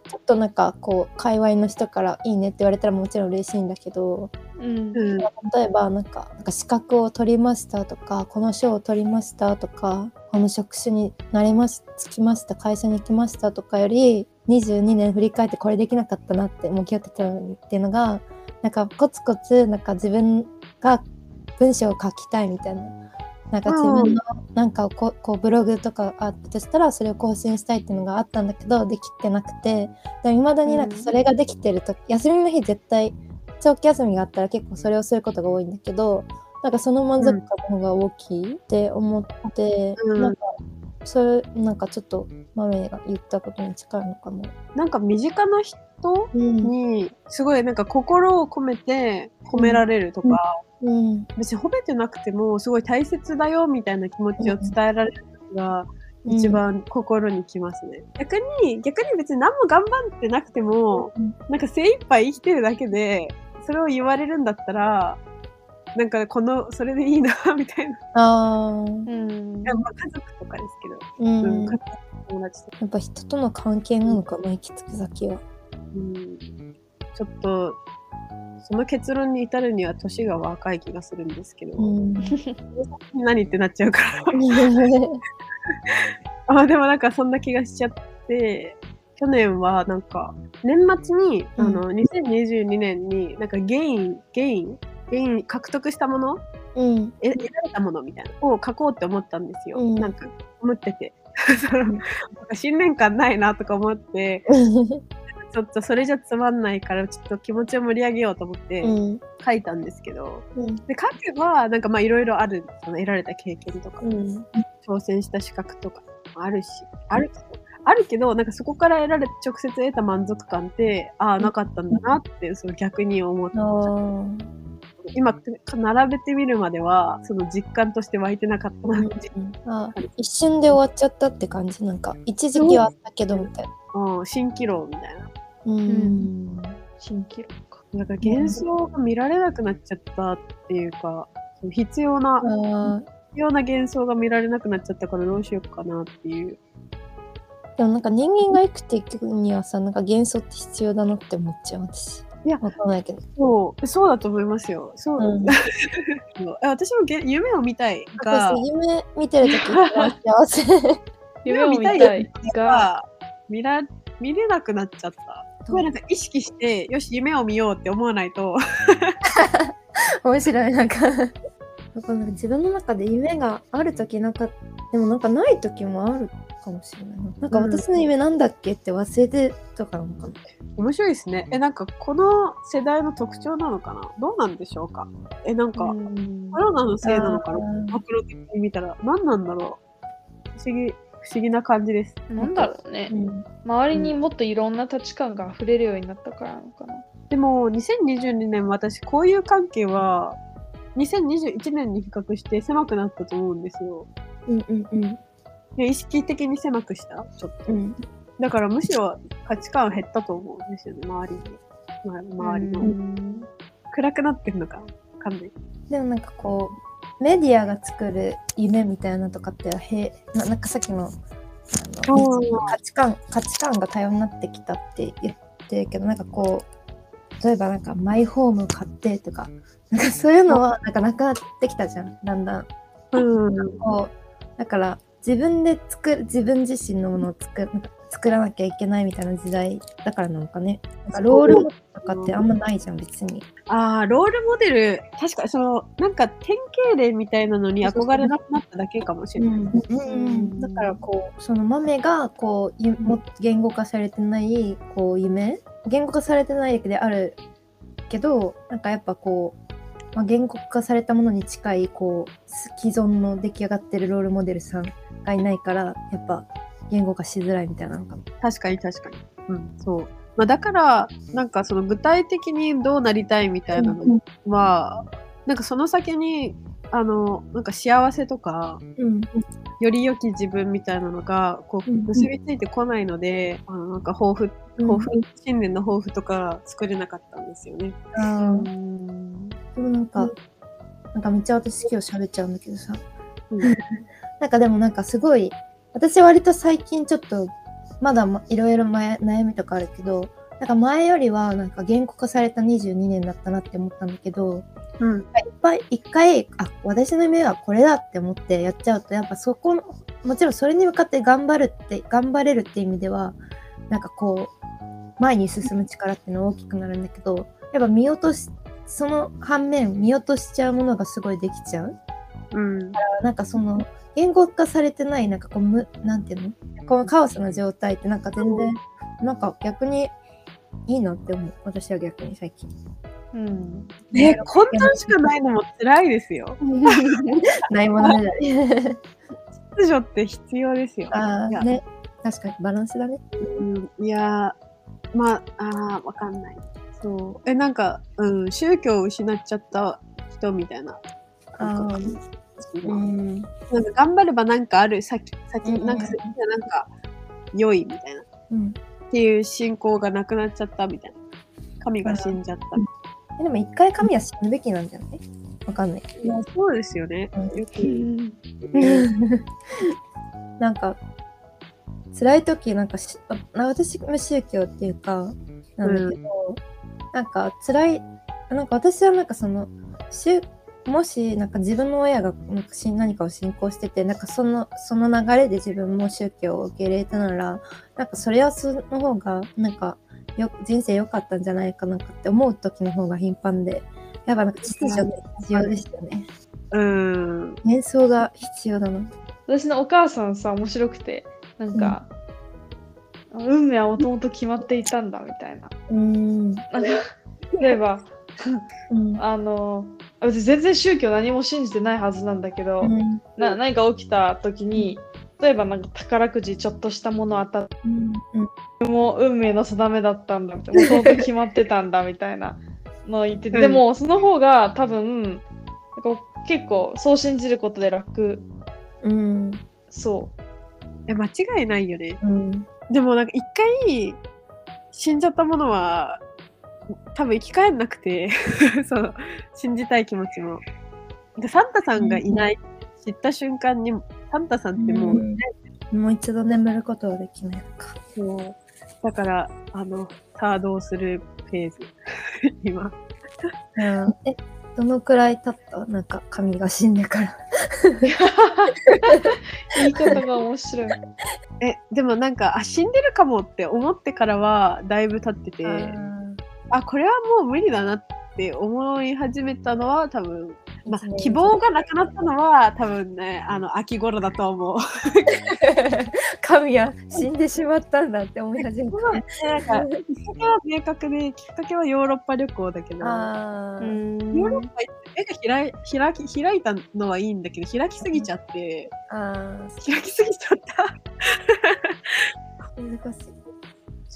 ちょっとなんかこう界隈の人からいいねって言われたらもちろん嬉しいんだけどうん。うん。例えばなんかなんか資格を取りましたとかこの賞を取りましたとかこの職種になれますつきました会社に行きましたとかより22年振り返ってこれできなかったなってもう気をつけてるのにっていうのがなんかコツコツなんか自分が文章を書きたいみたいな。なんか自分のなんかをこうこうブログとかあったとしたらそれを更新したいっていうのがあったんだけどできてなくて。でもいまだになんかそれができてると、休みの日絶対長期休みがあったら結構それをすることが多いんだけどなんかその満足感の方が大きいって思って、うん。なんかそれなんかちょっとマメが言ったことに近いのかな。なんか身近な人うん。にすごいなんか心を込めて褒められるとか、うん。別に褒めてなくてもすごい大切だよみたいな気持ちを伝えられるのが一番心にきますね。逆に逆に別に何も頑張ってなくてもうん。なんか精一杯生きてるだけでそれを言われるんだったらなんかこのそれでいいなみたいな。あー。うん。いやまあ家族とかですけど、うん。うん、家族友達とか、やっぱ人との関係なのかな行き着く先は。うん、ちょっとその結論に至るには年が若い気がするんですけど、うん。[laughs] 何ってなっちゃうから。[laughs] あでもなんかそんな気がしちゃって。去年はなんか年末に、うん。あの2022年になんかゲインゲインゲイン獲得したもの？うん。え得られたものみたいなのを書こうって思ったんですよ、うん。なんか思ってて。[laughs] 新年感ないなとか思ってちょっとそれじゃつまんないからちょっと気持ちを盛り上げようと思ってうん。書いたんですけど、うん。で書けばなんかまあいろいろあるその得られた経験とか、うん。挑戦した資格とかもあるしあるけどあるけどなんかそこから得られ直接得た満足感ってああなかったんだなってその逆に思ってあー。今並べてみるまではその実感として湧いてなかったなって、あ一瞬で終わっちゃったって感じ？なんか一時期はあったけどみたいな。うん、蜃気楼みたいなううん。ん。蜃気楼か。なんか幻想が見られなくなっちゃったっていうか、必要なあ必要な幻想が見られなくなっちゃったからどうしようかなっていう。ーでもなんか人間が生きていくにはさなんか幻想って必要だなって思っちゃう私。いやわかんないけど。そうそうだと思いますよ。そう、うん。[laughs] 私もげ夢を見たいが私夢見てる時幸せ。夢を見たいが、が見ら見れなくなっちゃったすごいなんか意識してよし夢を見ようって思わないと。面白いなんか。なんか自分の中で夢がある時なかでもなんかない時もあるかもしれない。ななんか私の夢なんだっけって忘れてとかなのかな。面白いですね。えなんかこの世代の特徴なのかな？どうなんでしょうか？えなんか、うん。コロナのせいなのかな？マクロ的に見たら何なんだろう？不思議不思議な感じです。なんだろうね。う。ん。周りにもっといろんな価値観が溢れるようになったからなのかな。でも2022年私こういう関係は2021年に比較して狭くなったと思うんですよ。うんうんうん。で意識的に狭くした。ちょっと。うん。だからむしろ価値観減ったと思うんですよね周りに、まあ、周りの、うん。暗くなってるのか。わかんない。でもなんかこうメディアが作る夢みたいなとかってへななんかさっきのあのう。ん価値観価値観が多様になってきたって言ってるけどなんかこう例えばなんかマイホーム買ってとかなんかそういうのはなんかなくなってきたじゃんだんだん。うん。こうだから自分で作る自分自身のものを作る作らなきゃいけないみたいな時代だからなのかね。なんかロールモデルとかってあんまないじゃん別に。ああロールモデル。確かそのなんか典型例みたいなのに憧れなくなっただけかもしれない、うん。だからこうその豆がこう言語化されてないこう夢。言語化されてないだけであるけどなんかやっぱこう、まあ、言語化されたものに近いこう既存の出来上がってるロールモデルさんがいないからやっぱ言語化しづらいみたいな。のかな。確かに確かに。うん、そう。まあ、だから、なんかその具体的にどうなりたいみたいなのは、なんかその先に、あの、なんか幸せとか、うん。より良き自分みたいなのが、こう、うん結びついてこないので、あの、なんか抱負、抱負、新年の抱負とか作れなかったんですよね。うん。でもなんか、なんかめっちゃ私今日喋っちゃうんだけどさ、うん。[laughs] なんかでもなんかすごい、私割と最近ちょっと、まだまいろいろ前悩みとかあるけど、なんか前よりはなんか言語化された22年だったなって思ったんだけど、うん。いっぱい一回、あ、私の夢はこれだって思ってやっちゃうと、やっぱそこの、もちろんそれに向かって頑張るって、頑張れるって意味では、なんかこう、前に進む力っていうのは大きくなるんだけど、やっぱ見落とし、その反面見落としちゃうものがすごいできちゃう。うん。なんかその、言語化されてない、なんかこう、むなんていうの？このカオスな状態ってなんか全然、なんか逆にいいなって思う。私は逆に最近。うんね、混沌しかないのも辛いですよ。[laughs] ないものねだり。秩序って必要ですよ。ああ、ね。確かにバランスだね。うん、いやー、まあ、あーわかんない。そう。え、なんか、うん、宗教を失っちゃった人みたいな。なんかあ今ん。なんか頑張ればなんかある先、先、うんなんか先がなんか良いみたいな。っうん。ていう信仰がなくなっちゃったみたいな。神が死んじゃった。えでも一回神は死ぬべきなんじゃない？わかんない。いやそうですよね。うんよく。なんか、辛い時なんかし、あ私無宗教っていうか、なんだけど、なんか辛い、なんか私はなんかその、宗もしなんか自分の親がなんかし何かを信仰しててなんかそのその流れで自分も宗教を受け入れたならなんかそれはその方がなんかよ人生良かったんじゃないかなって思う時の方が頻繁でやっぱなんか秩序って必要ですよね。うん。幻想が必要だな。私のお母さんさ面白くてなんか、運命はもともと決まっていたんだみたいなうん。なんか例えばうん。あの別に全然宗教何も信じてないはずなんだけど、うんな何か起きた時に例えばなんか宝くじちょっとしたもの当たってうんもう運命の定めだったんだみたいな決まってたんだみたいな [laughs] のを言ってて、うんでもその方が多分なんか結構そう信じることで楽うん。そうえ間違いないよね。うん。でもなんか一回死んじゃったものは多分生き返んなくて [laughs] そう信じたい気持ちも。でサンタさんがいない、知った瞬間にサンタさんってもう、うん。もう一度眠ることはできないのか。そう。だからあのさあどうするフェーズ。[laughs] 今。うん、え、どのくらい経った？なんか神が死んでから。[laughs] 言い方が面白い。えでもなんかあ死んでるかもって思ってからはだいぶ経っててあこれはもう無理だなって思い始めたのは多分、まあ、希望がなくなったのは多分ねあの秋頃だと思う。[laughs] 神は死んでしまったんだって思い始めた。なんかきっかけは明確できっかけはヨーロッパ旅行だけどヨあー。ーロッパ目が開い開き開いたのはいいんだけど開きすぎちゃって。あ開きすぎちゃった。ー、難しい。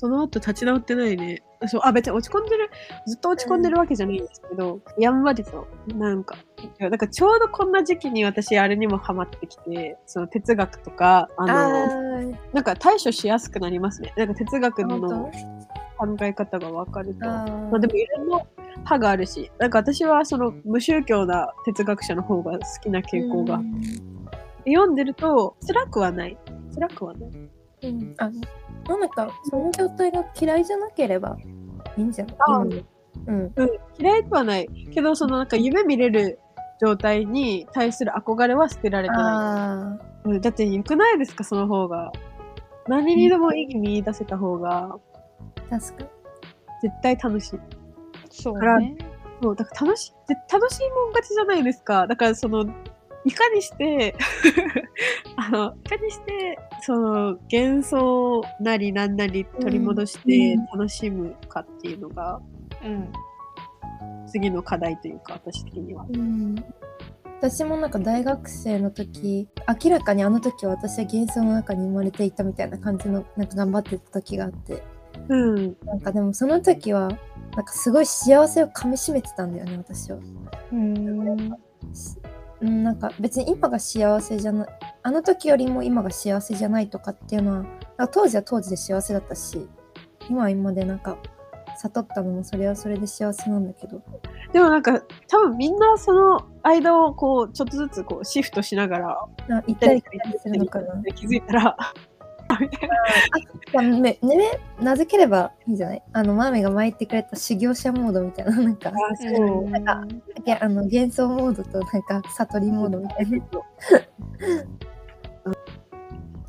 その後立ち直ってないねそうあ別に落ち込んでるずっと落ち込んでるわけじゃないんですけど、やんわりとなんかなんかちょうどこんな時期に私あれにもハマってきてその哲学とかあのあーなんか対処しやすくなりますねなんか哲学の本考え方が分かると。あまあ、でもいろんな派があるし、なんか私はその無宗教な哲学者の方が好きな傾向が。読んでると辛くはない。辛くはない。うん、あのなんかその状態が嫌いじゃなければいいんじゃない？うんうん、嫌いではない。けど、そのなんか夢見れる状態に対する憧れは捨てられてなあい。うん、だって良くないですか、その方が。何にでも意義見出せた方がー確かに絶対楽しい。そうねそう、だから楽しい、ぜ楽しいもん勝ちじゃないですか。だからその、いかにして、[laughs] あの、いかにして、その、幻想なりなんなり取り戻してうん楽しむかっていうのが、うん次の課題というか、私的には。うん私もなんか大学生の時明らかにあの時は私は幻想の中に生まれていたみたいな感じのなんか頑張ってた時があってうん。なんかでもその時はなんかすごい幸せをかみしめてたんだよね私は。うんしうん、なんか別に今が幸せじゃないあの時よりも今が幸せじゃないとかっていうのはなんか当時は当時で幸せだったし今は今でなんか悟ったのもそれはそれで幸せなんだけど。でもなんか、多分みんなその間をこう、ちょっとずつこう、シフトしながら、あ行ったり来たりするのかな。気づいたら、みたいな。まあねね名付ければいいんじゃない？あのマーメが前言ってくれた修行者モードみたいななんかあそう。なんかいやあの幻想モードとなんか悟りモードみたいな。[laughs]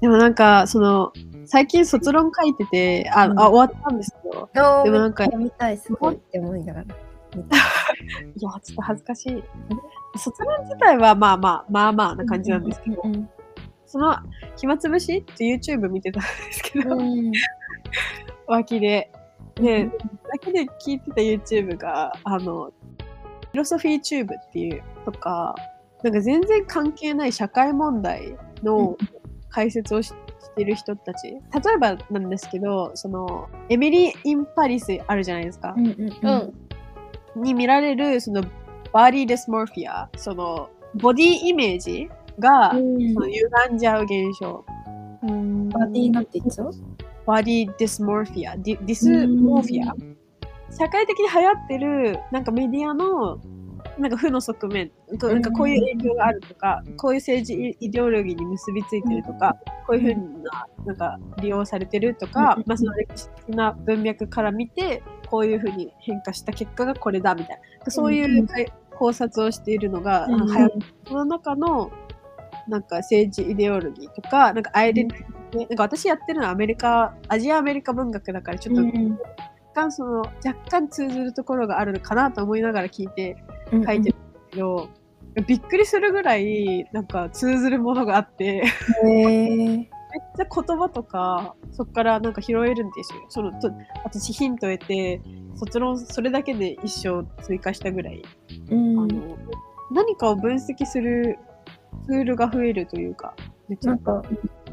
でもなんか、その、最近卒論書いてて、あ、うんあ終わったんですよ。でもなんか読みたいすごいって思いながら。[laughs] いや、ちょっと恥ずかしい。卒論自体はまあまあ、まあまあな感じなんですけど、うんその、暇つぶしって YouTube 見てたんですけど、うん脇で。で、脇で聞いてた YouTube が、あの、フィロソフィーチューブっていうとか、なんか全然関係ない社会問題の解説をししてる人たち。例えばなんですけど、その、 Emily in Paris あるじゃないですか。うんうんううんんに見られる、その、 body dysmorphia、その、ボディイメージが、うん。その歪んじゃう現象。うん。 body なんて言っちゃう？ body dysmorphia、ディ dysmorphia？社会的に流行ってる、なんかメディアの、なんか負の側面、こうなんかこういう影響があるとか、こういう政治イデオロギーに結びついてるとか、こういうふうな、なんか利用されてるとか、うん。まあその歴史的な文脈から見て、こういうふうに変化した結果がこれだみたいな。そういうかい考察をしているのが、うん。はやその中のなんか政治イデオロギーとかなんかアイデンティティ、ねなんか私やってるのはアメリカアジアアメリカ文学だからちょっと若干その若干通ずるところがあるのかなと思いながら聞いて書いてるんですけど、びっくりするぐらいなんか通ずるものがあってめっちゃ言葉とかそこからなんか拾えるんですよ。そのと私ヒントを得て卒論それだけで一生追加したぐらい、うん。あの何かを分析するツールが増えるというかめっちゃなんか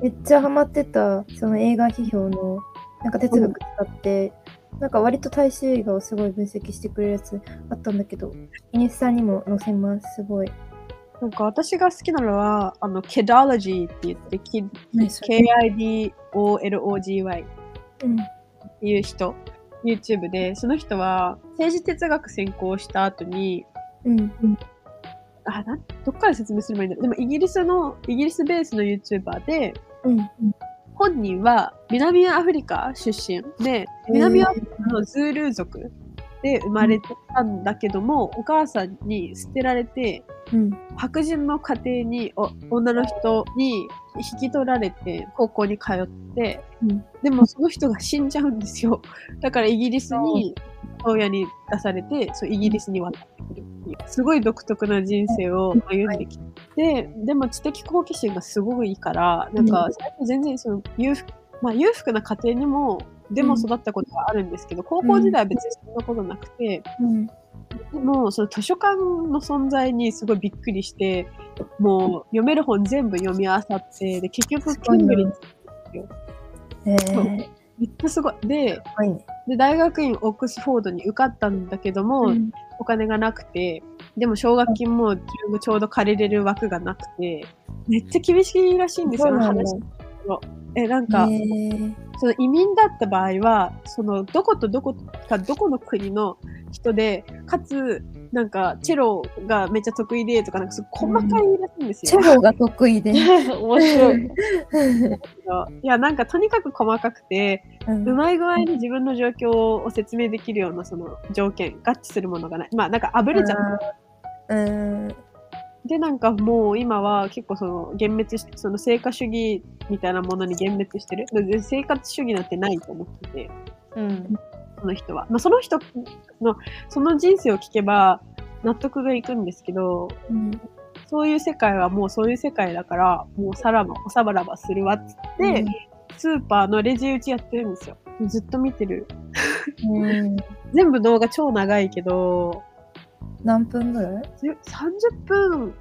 めっちゃハマってたその映画批評のなんか哲学使って、なんか割と大衆映画をすごい分析してくれるやつあったんだけどイニスタにも載せますすごい。なんか私が好きなのはあの Kedology って言ってキ何それ？KIDOLOGY うん。っていう人 YouTube で。その人は政治哲学専攻した後にうんあなんどっから説明すればいいんだろう。でもイギリスのイギリスベースの YouTuber でうん本人は南アフリカ出身で南アフリカのズールー族で生まれてたんだけども、お母さんに捨てられてうん。白人の家庭にお女の人に引き取られて高校に通って、うん。でもその人が死んじゃうんですよ。[laughs] だからイギリスに親に出されてそうイギリスに渡ってくるっていうすごい独特な人生を歩んできて、でも知的好奇心がすごいいいからなんか全然その裕福,、まあ、裕福な家庭にもでも育ったことがあるんですけど、高校時代は別にそんなことなくて、うん。でもその図書館の存在にすごいびっくりしてもう読める本全部読み漁ってで結局すごいなケンブリッジへえめっちゃすごい。ですごいね。で大学院オックスフォードに受かったんだけども、うん。お金がなくてでも奨学金も自分がちょうど借りれる枠がなくてめっちゃ厳しいらしいんですよ話えなんか、その移民だった場合はそのどことどこかどこの国の人でかつなんかチェロがめっちゃ得意でとかなんかすごい細かいらしいんですよ。チェロが得意で。[laughs] 面白い。[laughs] いやなんかとにかく細かくてうん。うまい具合に自分の状況を説明できるようなその条件合致するものがない。まあなんかあぶれちゃったうんでなんかもう今は結構その幻滅してその成果主義みたいなものに幻滅してる。で生活主義なんてないと思ってて。うん。その人は、まあ、その人のその人生を聞けば納得がいくんですけどうん。そういう世界はもうそういう世界だからもうさらばおさばらばするわっつって、スーパーのレジ打ちやってるんですよずっと見てるうん。全部動画超長いけど何分ぐらい？30分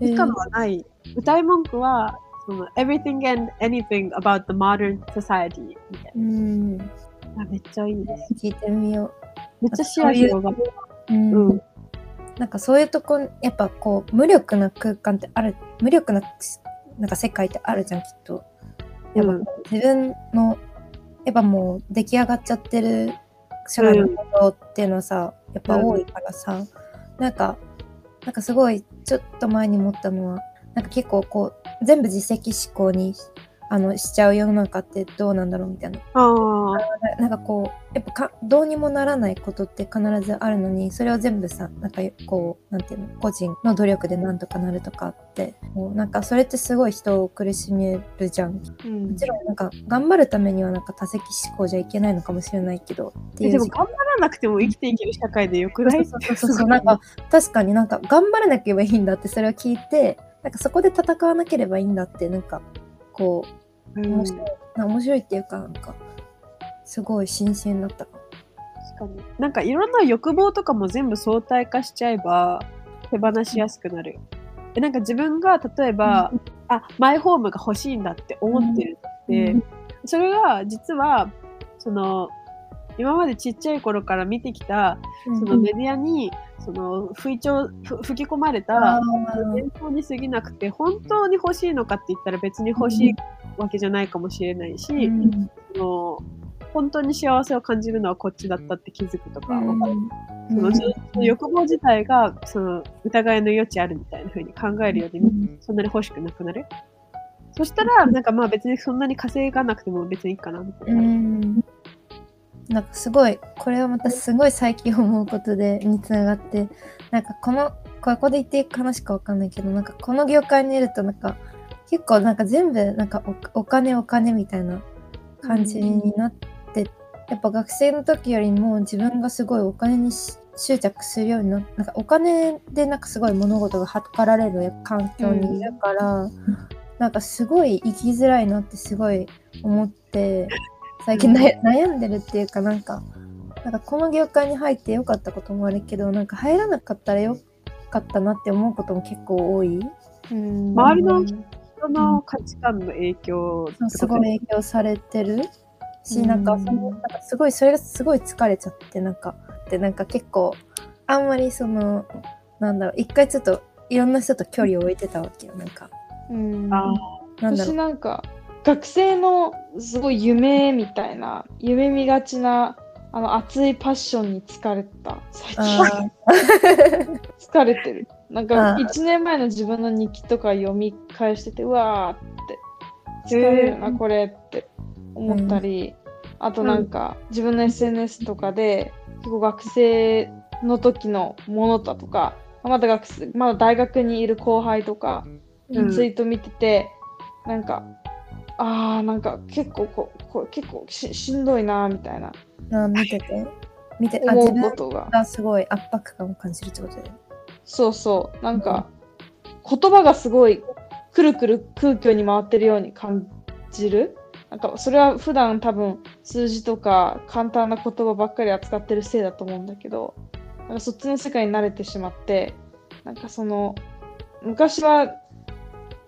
以下のはない、歌い文句はその everything and anything about the modern society みたいうん。めっちゃいいです聞いてみよめっちゃ視野広がる。う、うん。うん。なんかそういうとこやっぱこう無力な空間ってある無力ななんか世界ってあるじゃんきっと。やっぱうん。自分のやっぱもう出来上がっちゃってる社会のことっていうのはさ、やっぱ多いからさ、なんかなんかすごいちょっと前に思ったのはなんか結構こう全部自責思考にあのしちゃう世の中ってどうなんだろうみたいな。ああななんかこうやっぱかどうにもならないことって必ずあるのにそれを全部さなんかこうなんていうの個人の努力でなんとかなるとかってもうなんかそれってすごい人を苦しめるじゃん。もうん。ちろんなんか頑張るためにはなんか多責思考じゃいけないのかもしれないけどっていうえでも頑張らなくても生きていける社会でよくないそうそうそうそう。なんか確かになんか頑張らなければいいんだってそれを聞いてなんかそこで戦わなければいいんだってなんかこう。うん面白い、な面白いっていうかなんかすごい新鮮だったかも。確かに。なんかいろんな欲望とかも全部相対化しちゃえば手放しやすくなる。でなんか自分が例えば、あマイホームが欲しいんだって思ってるって、うん。それが実はその今までちっちゃい頃から見てきたそのメディアにその吹聴ふ吹き込まれたあ幻想に過ぎなくて本当に欲しいのかって言ったら別に欲しいわけじゃないかもしれないし、ーうん。その本当に幸せを感じるのはこっちだったって気づくとか、うん。そのその欲望自体がその疑いの余地あるみたいな風に考えるように、うん。そんなに欲しくなくなる。そしたら、なんかまあ別にそんなに稼がなくても別にいいかなみたいう。な。ん。なんかすごいこれはまたすごい最近思うことで [laughs] につながってなんかこのここで言っていく話かわかんないけどなんかこの業界にいるとなんか結構なんか全部なんかおお金お金みたいな感じになって、やっぱ学生の時よりも自分がすごいお金にし執着するようにななんかお金でなんかすごい物事が測られる環境にいるから、なんかすごい生きづらいなってすごい思って最近な悩んでるっていうかなんかなんかこの業界に入ってよかったこともあるけどなんか入らなかったらよかったなって思うことも結構多い。うん。周りの人の価値観の影響すごい影響されてる？し、なんかそのなんかすごいそれがすごい疲れちゃってなんかでなんか結構あんまりそのなんだろう一回ちょっといろんな人と距離を置いてたわけよなんか。うん。あ私なんだろう。なんか学生のすごい夢みたいな夢見がちなあの熱いパッションに疲れた最近。あ [laughs] 疲れてるなんかあー1年前の自分の日記とか読み返しててうわーって。疲れるなこれって思ったり、あとなんか自分の SNS とかで結構学生の時のものだとかまだ学生まだ大学にいる後輩とかうん。ツイート見てて、なんかあーなんか結構ここれ結構ししんどいなみたいな。あ見てて。見てあ自分ことが。がすごい圧迫感を感じるってことでそうそう。なんか言葉がすごいくるくる空虚に回ってるように感じる。なんかそれは普段多分数字とか簡単な言葉ばっかり扱ってるせいだと思うんだけどなんかそっちの世界に慣れてしまってなんかその昔は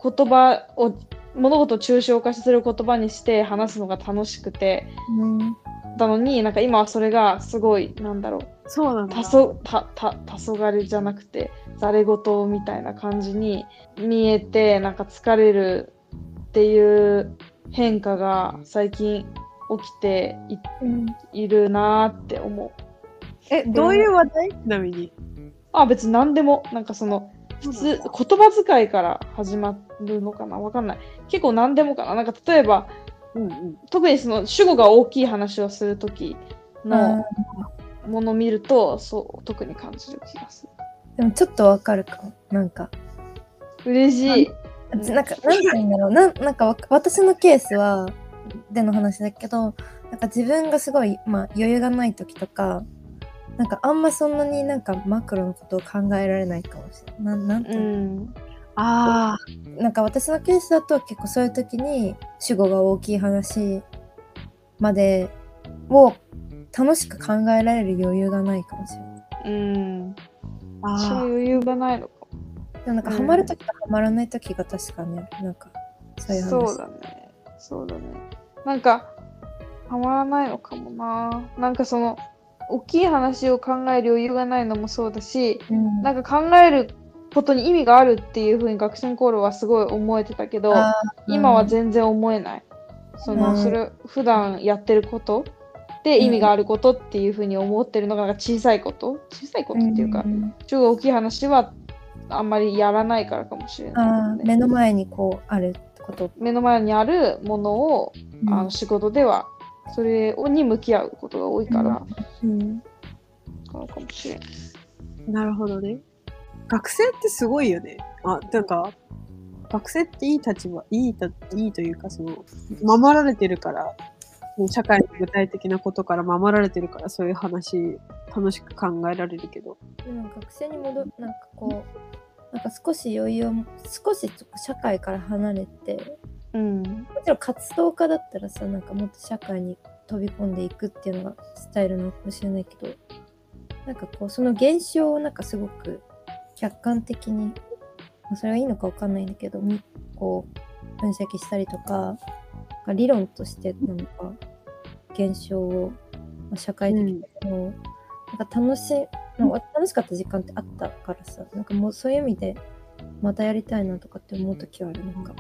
言葉を物事を抽象化する言葉にして話すのが楽しくてうん。たのになんか今はそれがすごいなんだろうそうなんだ。黄昏じゃなくてざれ言みたいな感じに見えてなんか疲れるっていう変化が最近起きてうんいいるなーって思う。え、どういう話題？ちなみに。あ別に何でもなんかその普通言葉遣いから始まるのかな？わかんない結構何でもかな？なんか例えばうんうん。特にその主語が大きい話をする時のものを見るとそう特に感じる気がする。でもちょっとわかるかもなんか嬉しい。なんか、なんて言うんだろう。なんなんかわ、私のケースは、での話だけど、なんか自分がすごい、まあ、余裕がない時とか、なんかあんまそんなになんかマクロのことを考えられないかもしれない。なんなんていううのんあなんか私のケースだと結構そういう時に主語が大きい話までを楽しく考えられる余裕がないかもしれない。うん。あ。そうあ余裕がないのかでもなんかうんハマる時とハマらない時が確かにある。なんかそういう話。そうだね。そうだね。なんか、ハマらないのかもな。なんかその、大きい話を考える余裕がないのもそうだし、うんなんか考えることに意味があるっていうふうに学生の頃はすごい思えてたけど、あー今は全然思えない。その、うんそれ、普段やってることで意味があることっていうふうに思ってるのがなんか小さいこと？小さいことっていうか、ん超大きい話はあんまりやらないからかもしれないね、目の前にこうあること。目の前にあるものを、あの仕事ではそれに向き合うことが多いから、うんからかもしれない。なるほどね。学生ってすごいよね。あ、なんか、学生っていい立場、いいた、いいというか、その、守られてるから、社会の具体的なことから守られてるから、そういう話、楽しく考えられるけど。でも学生に戻なんかこうなんか少し余裕を少し社会から離れてうん。もちろん活動家だったらさなんかもっと社会に飛び込んでいくっていうのがスタイルなのかもしれないけどなんかこうその現象をなんかすごく客観的に、まあそれはいいのかわかんないんだけどみこう分析したりとか理論としてなんか現象を、まあ、社会的なものをなんか楽しいなんか楽しかった時間ってあったからさなんかもうそういう意味でまたやりたいなとかって思う時はあるなんか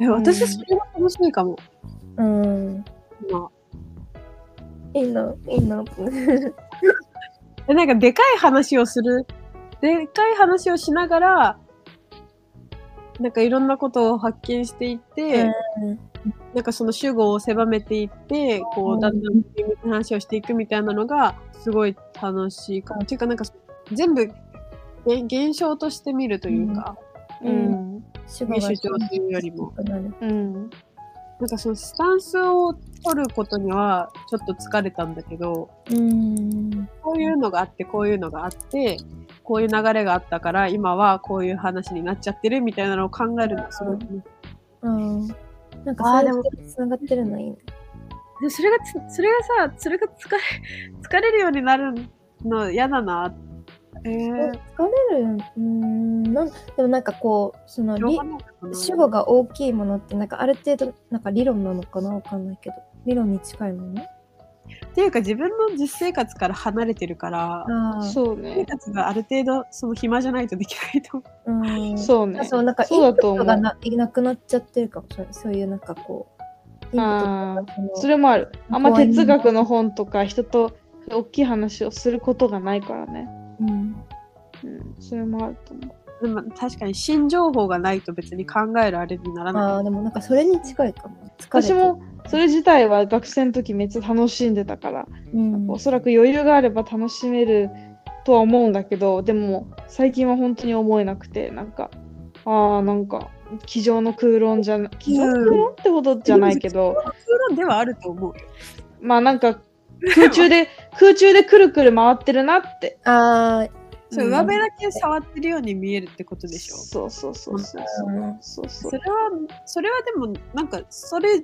え、私、それが楽しいかも。うんまいいな、いいな。なんか、でかい話をする。でかい話をしながら、なんかいろんなことを発見していって、なんかその主語を狭めていって、こうんう、だんだん話をしていくみたいなのが、すごい楽しいかも。っていうか、なんか、全部現現象として見るというか、うん。主語が主張というよりも。うん。なんかそのスタンスを取ることにはちょっと疲れたんだけど、うん。こういうのがあって、こういうのがあって、こういう流れがあったから、今はこういう話になっちゃってるみたいなのを考えるのがすごいね。うん。なんかあーでも。そういうつながってるのいいね。でそれがつ、それがさ、それが疲れ、[laughs] 疲れるようになるの嫌だな。ええー、疲れる？うん。なんでもなんかこうその主語が大きいものってなんかある程度なんか理論なのかな？わかんないけど。理論に近いもの？っていうか自分の実生活から離れてるから、ああ生そうね。活がある程度その暇じゃないとできないと思う。うんそうね。そうなんかイそうだンプットがと思う。ないなくなっちゃってるかもしれないそういうなんかこうインプットあとかそのあ、それもある。あんま哲学の本とか人と大きい話をすることがないからね。うんうん、それもあると思う。でも確かに新情報がないと別に考えるあれにならあない。あでもなんかそれに近いかも疲れて私もそれ自体は学生の時めっちゃ楽しんでたから、うん。おそらく余裕があれば楽しめるとは思うんだけど、でも最近は本当に思えなくて、なんか、ああ、なんか、机上の空論じゃな、机上の空論ってことじゃないけど、空論ではあると思うよ。まあなんか、空中で、[laughs] 空中でくるくる回ってるなって。あそう、うん上辺だけ触ってるように見えるってことでしょ。そうそうそうそうそう。それは、それはでも、なんか、それ、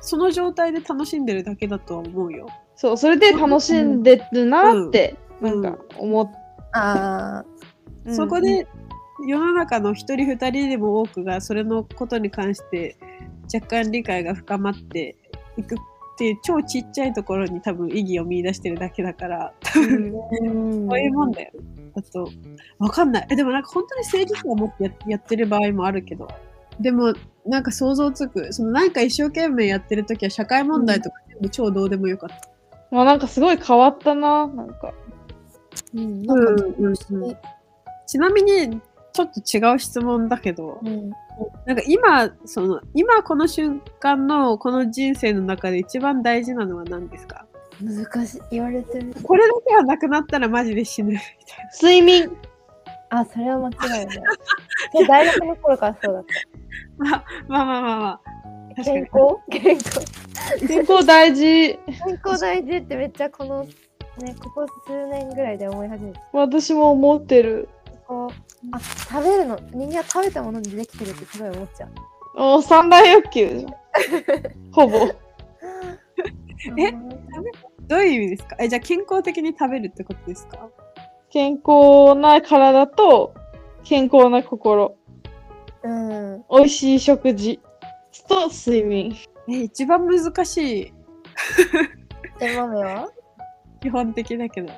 その状態で楽しんでるだけだとは思うよ。そう、それで楽しんでるなって、うんなんか思っああうんそこで、世の中の一人二人でも多くが、それのことに関して、若干理解が深まっていくっていう超ちっちゃいところに多分意義を見出してるだけだから、多分、うんそういうもんだよ。あと、わかんない。えでもなんか本当に政治家を持ってややってる場合もあるけど、でもなんか想像つく。そのなんか一生懸命やってる時は社会問題とか全部超どうでもよかった。まあなんかすごい変わったな、なんか。うんなんかうんうんちなみに、ちょっと違う質問だけど、うんなんか今、その、今この瞬間のこの人生の中で一番大事なのは何ですか？難しい言われてるこれだけはなくなったらマジで死ぬみたい [laughs] 睡眠。あそれは間違いない [laughs] 大学の頃からそうだっな。[laughs] まあまあまあまあ健康？健康健康大事。健康大事ってめっちゃこのねここ数年ぐらいで思い始めて私も思ってる。こうあ食べるの人間は食べたものにできてるってすごい思っちゃうもう三大欲求。[laughs] ほぼ。え？どういう意味ですか？え、じゃあ健康的に食べるってことですか？健康な体と健康な心。うん美味しい食事と睡眠。え、一番難しい。え豆は？基本的だけど。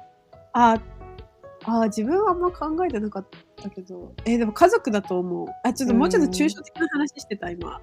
あ、あ自分はあんま考えてなかったけど。え、でも家族だと思う。あ、ちょっともうちょっと抽象的な話してた、今。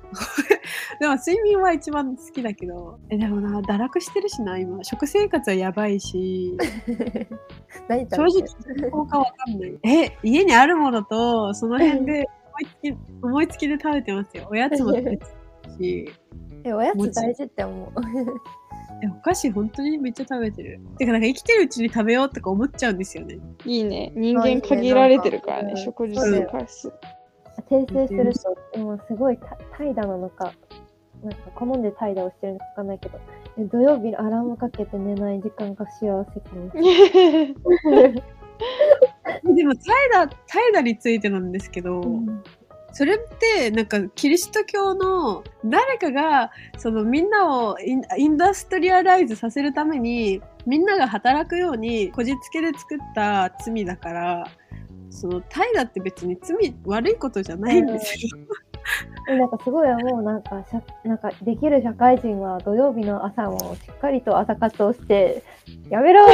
[laughs] でも睡眠は一番好きだけど。え、でもな、堕落してるしな、今。食生活はやばいし。[laughs] 何食べて正直る健康かわかんない。え、家にあるものと、その辺で思いつき、思いつきで食べてますよ。おやつも食べてるし。[laughs] えおやつ大事って思う [laughs] え、お菓子本当にめっちゃ食べてる。てか、なんか生きてるうちに食べようとか思っちゃうんですよね。いいね。人間限られてるからね、あいいね食事する回数。訂正すると、でもすごいた怠惰なのか、なんか好んで怠惰をしてるのかわかんないけど、え土曜日アラームかけて寝ない時間が幸せかも。[laughs] でも、怠惰、怠惰についてなんですけど、うんそれって、なんか、キリスト教の誰かが、そのみんなをインダストリアライズさせるために、みんなが働くようにこじつけで作った罪だから、その怠惰って別に罪、悪いことじゃないんですよ。えなんかすごい思う、なんかしゃなんかできる社会人は土曜日の朝もしっかりと朝活をして、やめろっ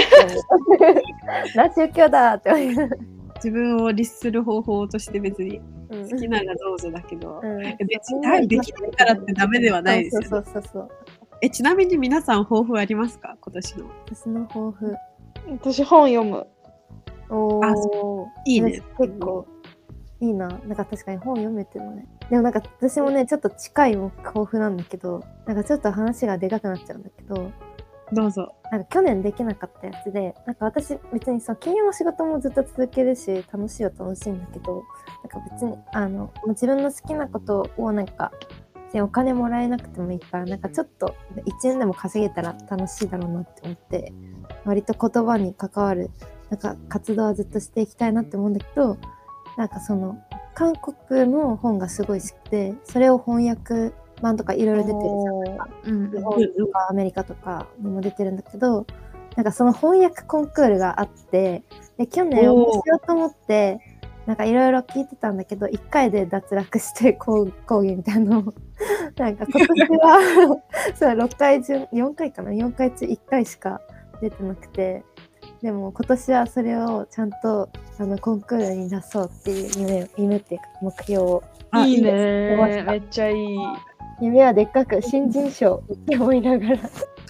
て。な宗教だって。自分を律する方法として別にうん好きならどうぞだけど、うんえ別にできないからってダメではないですよね。そうそうそうそう。え、ちなみに皆さん抱負ありますか？今年の。私の抱負。私本読む。おあお。いいね私結構いいな。なんか確かに本読めてるね。でもなんか私もね、ちょっと近い抱負なんだけど、なんかちょっと話がでかくなっちゃうんだけど、どうぞ。なんか去年できなかったやつで、なんか私別にさ、金融の仕事もずっと続けるし、楽しいは楽しいんだけど、なんか別に、あの、もう自分の好きなことをなんか、お金もらえなくてもいいから、なんかちょっと1円でも稼げたら楽しいだろうなって思って、割と言葉に関わる、なんか活動はずっとしていきたいなって思うんだけど、なんかその、韓国の本がすごい好きで、それを翻訳版とかいろいろ出てるじゃん。おーうん日本とかアメリカとかにも出てるんだけどなんかその翻訳コンクールがあってで去年応募しようと思ってなんかいろいろ聞いてたんだけど1回で脱落して講講義みたいなのを。[laughs] なんか今年は [laughs] そう6回中4回かな？4回中1回しか出てなくて。でも今年はそれをちゃんとあのコンクールに出そうっていう夢夢っていうか目標をあいいね。めっちゃいい。夢はでっかく新人賞って思いながら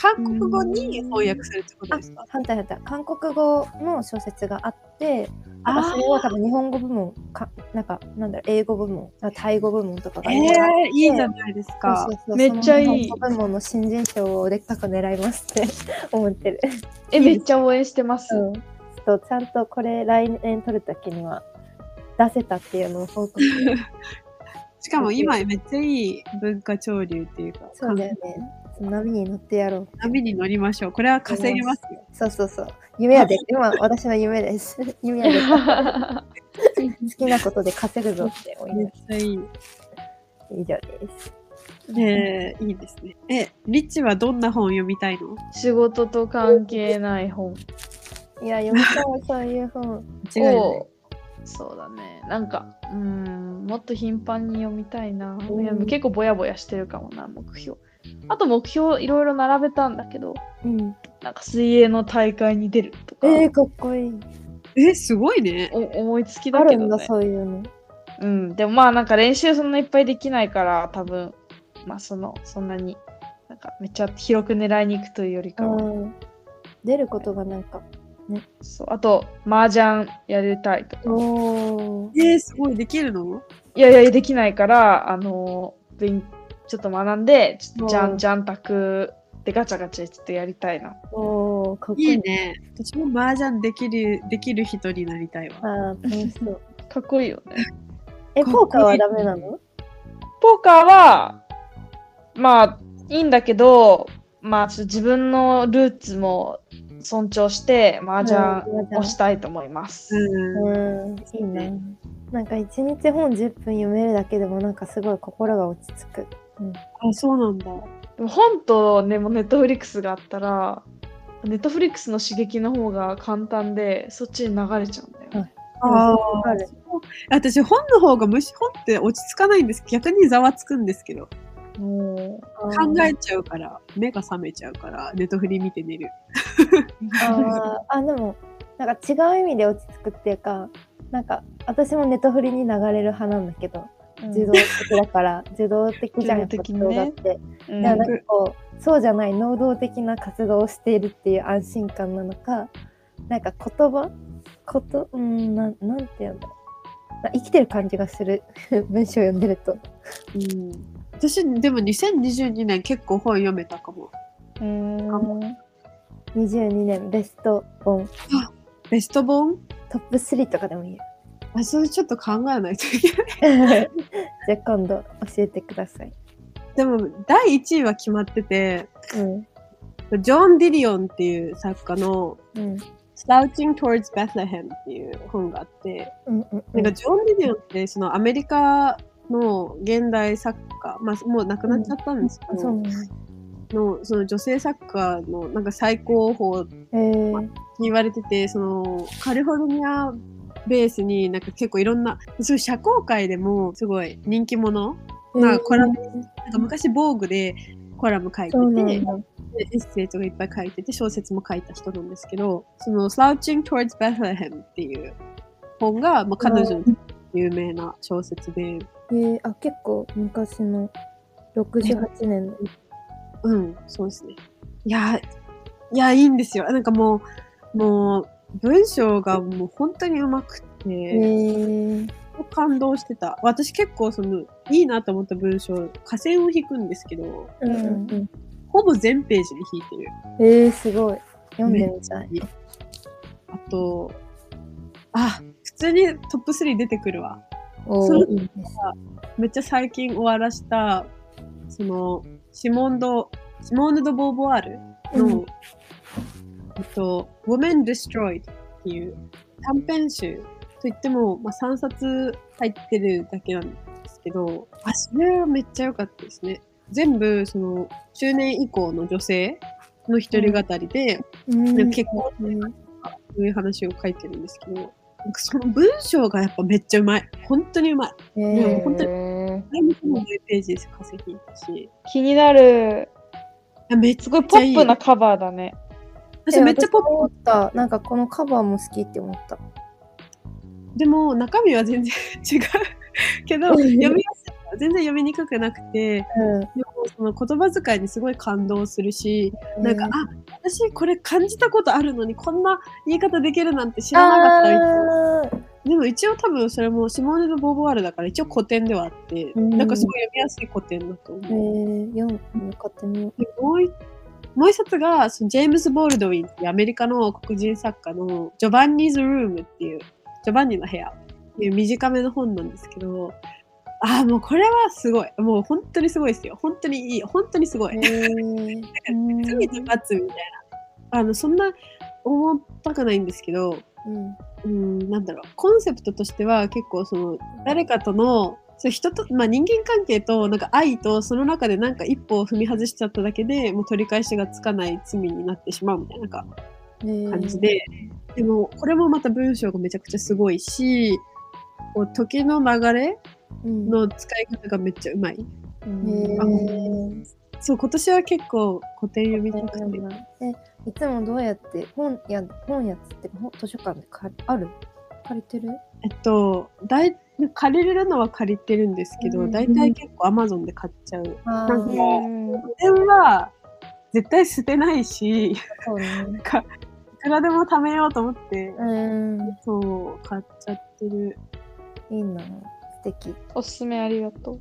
韓国語に翻訳するってことあですか？反対反対韓国語の小説があってなんかそれは多分日本語部門かなんかなんだろう英語部門あタイ語部門とかがえいろいろあってー、いいじゃないですかそう。そうそうめっちゃいいその日本語部門の新人賞をでっかく狙いますって [laughs] 思ってる。え、めっちゃ応援してます。うん、ちょっとちゃんとこれ来年取るときには出せたっていうのを報告 [laughs] しかも今めっちゃいい文化潮流っていうか、そうだよね。波に乗ってやろう。波に乗りましょう。これは稼げますよ。そうそうそう。夢はで、今私の夢です。[laughs] 夢はで [laughs] 好きなことで稼ぐぞって思いめっます。ちゃいい。以上です。えー、いいですね。え、リッチはどんな本読みたいの？仕事と関係ない本いや、読みたい、そういう本。違いないを、そうだね。なんか、うーん、もっと頻繁に読みたいな。結構ぼやぼやしてるかもな、目標。あと目標いろいろ並べたんだけど、うん。なんか水泳の大会に出るとか、えー、かっこいい。え、すごいね。お思いつきだあるんだ、けどね。そういうの。うん、でもまあなんか練習そんないっぱいできないから多分まあそのそんなになんかめっちゃ広く狙いに行くというよりかは、うん。出ることがなんか。そうあと麻雀やりたいとかおー。えー、すごい。できるの？いやいやできないからあの勉ちょっと学んでちょっとじゃうんんじゃん卓でガチャガチャちょっとやりたいなおー、かっこいい。いいね。私も麻雀できる、できる人になりたいわ。あー、楽しそう。かっこいいよねえ、ポーカーはダメなの？ポーカーはまあいいんだけどまあちょっと自分のルーツも尊重して麻雀をしたいと思います。うん。うん、いいな。なんか一日本10分読めるだけでもなんかすごい心が落ち着く。あ、そうなんだ。でも本とね、もネットフリックスがあったら、ネットフリックスの刺激の方が簡単で、そっちに流れちゃうんだよね。あわかる。私、本の方がむし、本って落ち着かないんです逆にざわつくんですけど。も考えちゃうから、目が覚めちゃうから、ネットフリ見て寝る。あーあ、でも、なんか違う意味で落ち着くっていうか、なんか私もネットフリに流れる派なんだけど、う、受動的だから、[laughs] 受動的じゃん、受動って。うんでもなんかこう、そうじゃない能動的な活動をしているっていう安心感なのか、なんか言葉こと、うん、なんなんて言うんだろう。な生きてる感じがする [laughs] 文章を読んでると。うん。私、でも2022年結構本読めたかも。うーん22年ベスト本ベスト本？トップ3とかでもいいよ。あ、それちょっと考えないといけない。[laughs] じゃあ今度教えてください。でも、第1位は決まってて、うん。ジョン・ディリオンっていう作家のうん。Slouching Towards Bethlehem っていう本があって、うんうんうなんかジョン・ディリオンってそのアメリカの現代作家、まあもう亡くなっちゃったんですけど、なんだ。のその女性作家のなんか最高峰ってえー、言われてて、そのカリフォルニアベースになんか結構いろんな、すごい社交界でもすごい人気者まあコラムなんか昔、防具でコラム書いてて、エッセイとかいっぱい書いてて、小説も書いた人なんですけど、その Slouching Towards Bethlehem っていう本が、まあ、彼女の有名な小説で、えー、あ、結構昔の68年の。うん、そうですね。いや、いや、いいんですよ。なんかもう、もう、文章がもう本当にうまくえて、ー、感動してた。私結構その、いいなと思った文章、下線を引くんですけど、うんうんうん。ほぼ全ページに引いてる。えー、すごい。読んでみたい。あと、あ、普通にトップ3出てくるわ。おその。めっちゃ最近終わらした、その、シモンド、シモンヌ・ド・ボーボワールの、うんえっと、Women Destroyed っていう短編集といっても、まあ、3冊入ってるだけなんですけど、あ、それはめっちゃ良かったですね。全部、その、中年以降の女性の一人語りで、うん結婚とかそういう話を書いてるんですけど、なんかその文章がやっぱめっちゃうまい。本当にうまい。えー本当にへー全部10ページです、化石だし。気になる。めっちすごいポップなカバーだね。私めっちゃポッ私も思った。なんかこのカバーも好きって思った。プ。でも中身は全然違うけど、うん読みやすい。全然読みにくくなくて、うん。でもその言葉遣いにすごい感動するし、なんか、あ、私これ感じたことあるのにこんな言い方できるなんて知らなかったでも一応多分それもシモーネ・ド・ボーヴォワールだから一応古典ではあって、うんなんかすごい読みやすい古典だと思えう。ー、読む買ってみよういもう一冊がそのジェームズ・ボールドウィンっていうアメリカの黒人作家のジョバンニーズ・ルームっていうジョバンニの部屋。っていう短めの本なんですけどああもうこれはすごい。もう本当にすごいですよ。本当にいい。本当にすごう。い、えー、[laughs] 罪と罰みたいな。あのそんな重たくないんですけどうん。うん、なんだろう。コンセプトとしては結構その誰かとのそう人と、まあ、人間関係となんか愛とその中でなんか一歩を踏み外しちゃっただけでもう取り返しがつかない罪になってしまうみたいななんかえー。感じで、でもこれもまた文章がめちゃくちゃすごいしこう時の流れうん。の使い方がめっちゃうまい。えうんそう今年は結構古典読みたくて。え、いつもどうやって本や本やつって本図書館で借りある？借りてる？えっと、だい借りれるのは借りてるんですけど、うん大体結構 Amazon で買っちゃう。あなんかーうん古典は絶対捨てないし、いそうね。くらでも貯めようと思って、うん。そう、買っちゃってる。いいな。素敵。おすすめありがと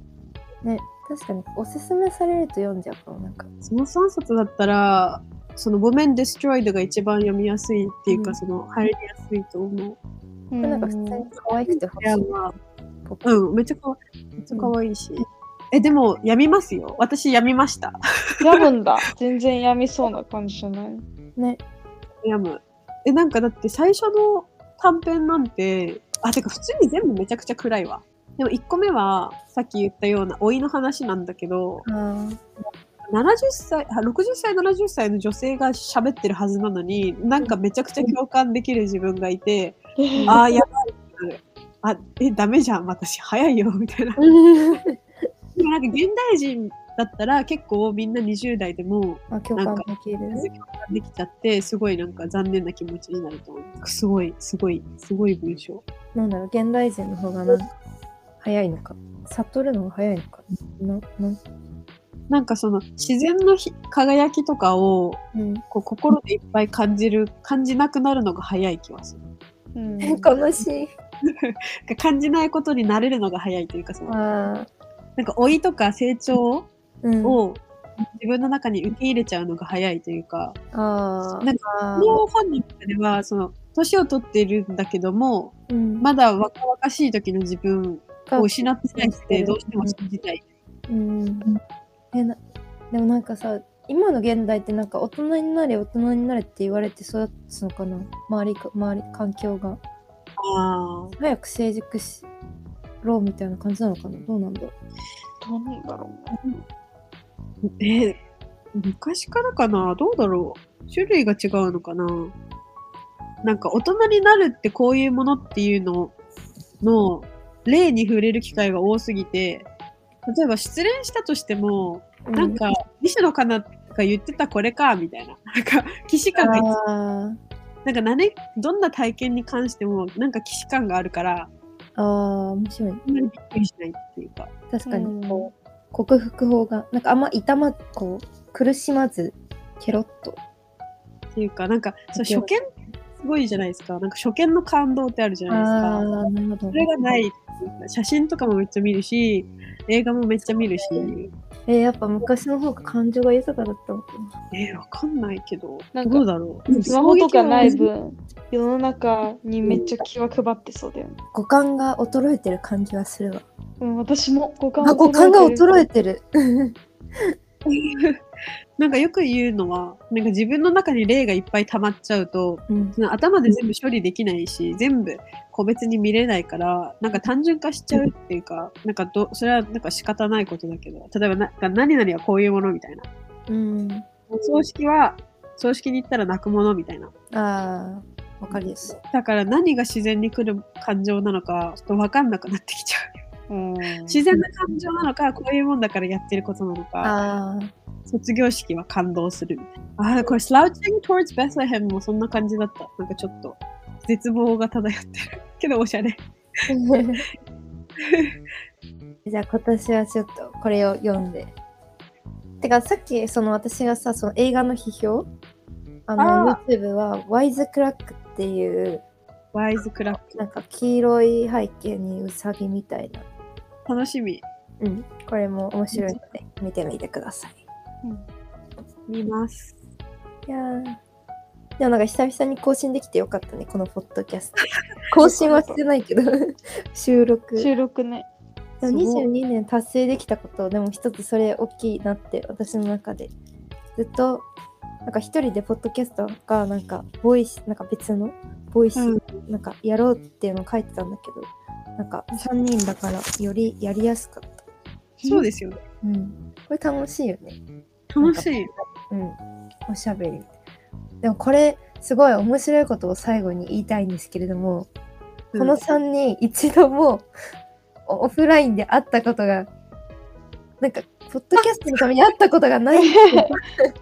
う。ね、確かにおすすめされると読んじゃうかも。なんか。その3冊だったら、その Women Destroyed が一番読みやすいっていうか、うんその入りやすいと思う。なんか普通に可愛くて欲いや、しい。うん、めっちゃかわめっちゃ可愛いし。え、でも、読みますよ。私、読みました。読むんだ。全然やみそうな感じじゃない？ね。読む。え、なんかだって最初の短編なんて、あ、てか普通に全部めちゃくちゃ暗いわ。でも1個目は、さっき言ったような老いの話なんだけど、あ70歳、あ60歳、70歳の女性が喋ってるはずなのに、なんかめちゃくちゃ共感できる自分がいて、あー、やばい。あ、え、ダメじゃん、私、早いよ、みたいな。あ。でもなんか現代人だったら結構みんな20代でもあ、共感できる。共感できちゃって、すごいなんか残念な気持ちになると思う。すごい、すごい、すごい文章。なんだろう、現代人の方がなんか早いのか。悟るのが早いのか。な、なん、なんかその自然のひ輝きとかをうん。こう心でいっぱい感じる、感じなくなるのが早い気はする。うん悲しい。[laughs] 感じないことになれるのが早いというかその。なんか老いとか成長うん。を自分の中に受け入れちゃうのが早いというか、ああ。なんあこの本の中では、その、年を取っているんだけども、ーうん。まだ若々しい時の自分がを失ってないってどうしても信じたい。うん。えなでもなんかさ今の現代ってなんか大人になれ大人になれって言われて育つのかな？周りか周り環境が。ああ。早く成熟しろうみたいな感じなのかな？どうなんだろどうなんだろえー昔からかな？どうだろう？種類が違うのかな？なんか大人になるってこういうものっていうのの例に触れる機会が多すぎて、例えば失恋したとしても、うなんか、西野カナが言ってたこれか、みたいな。[laughs] なんか、既視感がなんか何、どんな体験に関しても、なんか既視感があるから、ーあー面白い。あんまりびっくりしないっていうか。確かに。こう克服法がなんかあんま痛まこう苦しまずケロッと。っていうか、なんか、そう。初見すごいじゃないですか。なんか初見の感動ってあるじゃないですか。ああなるほどそれがない写真とかもめっちゃ見るし、映画もめっちゃ見るし、えーやっぱ昔の方が感情が豊かだったのかな。えー、わかんないけど、なんかどうだろう。スマホとかない分、世の中にめっちゃ気は配ってそうだよね。五感が衰えてる感じはするわ。うん、私も五感あ、五感が衰ええてる。[laughs] なんかよく言うのは、なんか自分の中に霊がいっぱい溜まっちゃうと、うん。その頭で全部処理できないし、全部個別に見れないから、なんか単純化しちゃうっていうか、なんかどそれはなんか仕方ないことだけど、例えばな何々はこういうものみたいな。うん。葬式は、葬式に行ったら泣くものみたいな。ああ、わかりやすい。だから何が自然に来る感情なのか、ちょっと分かんなくなってきちゃう。うん。自然な感情なのか、こういうもんだからやってることなのか、卒業式は感動するみたいな。ああ、これ、Slouching Towards Bethlehem もそんな感じだった。なんかちょっと、絶望が漂ってる。けど、おしゃれ。[laughs] じゃあ今年はちょっとこれを読んで。てかさっきその私がさその映画の批評あのあ YouTube は Wisecrack っていうWisecrack。なんか黄色い背景にウサギみたいな。楽しみ。うん。これも面白いので見てみてください。見ます。いやーでもなんか久々に更新できてよかったね、このポッドキャスト。[laughs] 更新はしてないけど、[laughs] 収録。収録ね。でもすごい22年達成できたことでも一つそれ大きいなって私の中でずっとなんか一人でポッドキャストがなんかボイスなんか別のボイス、うんなんかやろうっていうのを書いてたんだけどなんか3人だからよりやりやすかった。そうですよね。うん。これ楽しいよね。楽しい。うん。おしゃべり。でもこれすごい面白いことを最後に言いたいんですけれども、この3人一度もオフラインで会ったことがなんかポッドキャストのために会ったことがない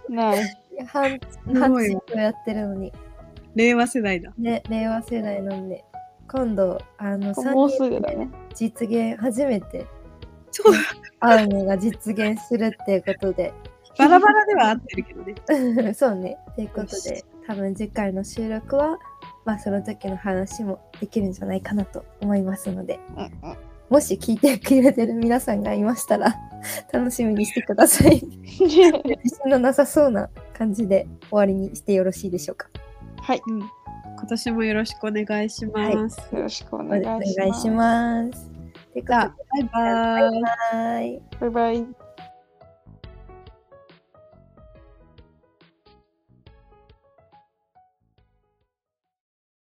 ない。半年をやってるのに令和世代だ。ね令和世代なんで今度あの3もうす人。実現初めて会うのが実現するっていうことでバラバラでは合ってるけどね。[laughs] そうね。ということよで、多分次回の収録は、まあその時の話もできるんじゃないかなと思いますので、うんうんもし聞いてくれてる皆さんがいましたら、[laughs] 楽しみにしてください。[laughs] 自信のなさそうな感じで終わりにしてよろしいでしょうか。はい。うん。今年もよろしくお願いします。よろしくおお願いします。ます。ということでじゃあ、バイバイ。はい。バイバイ。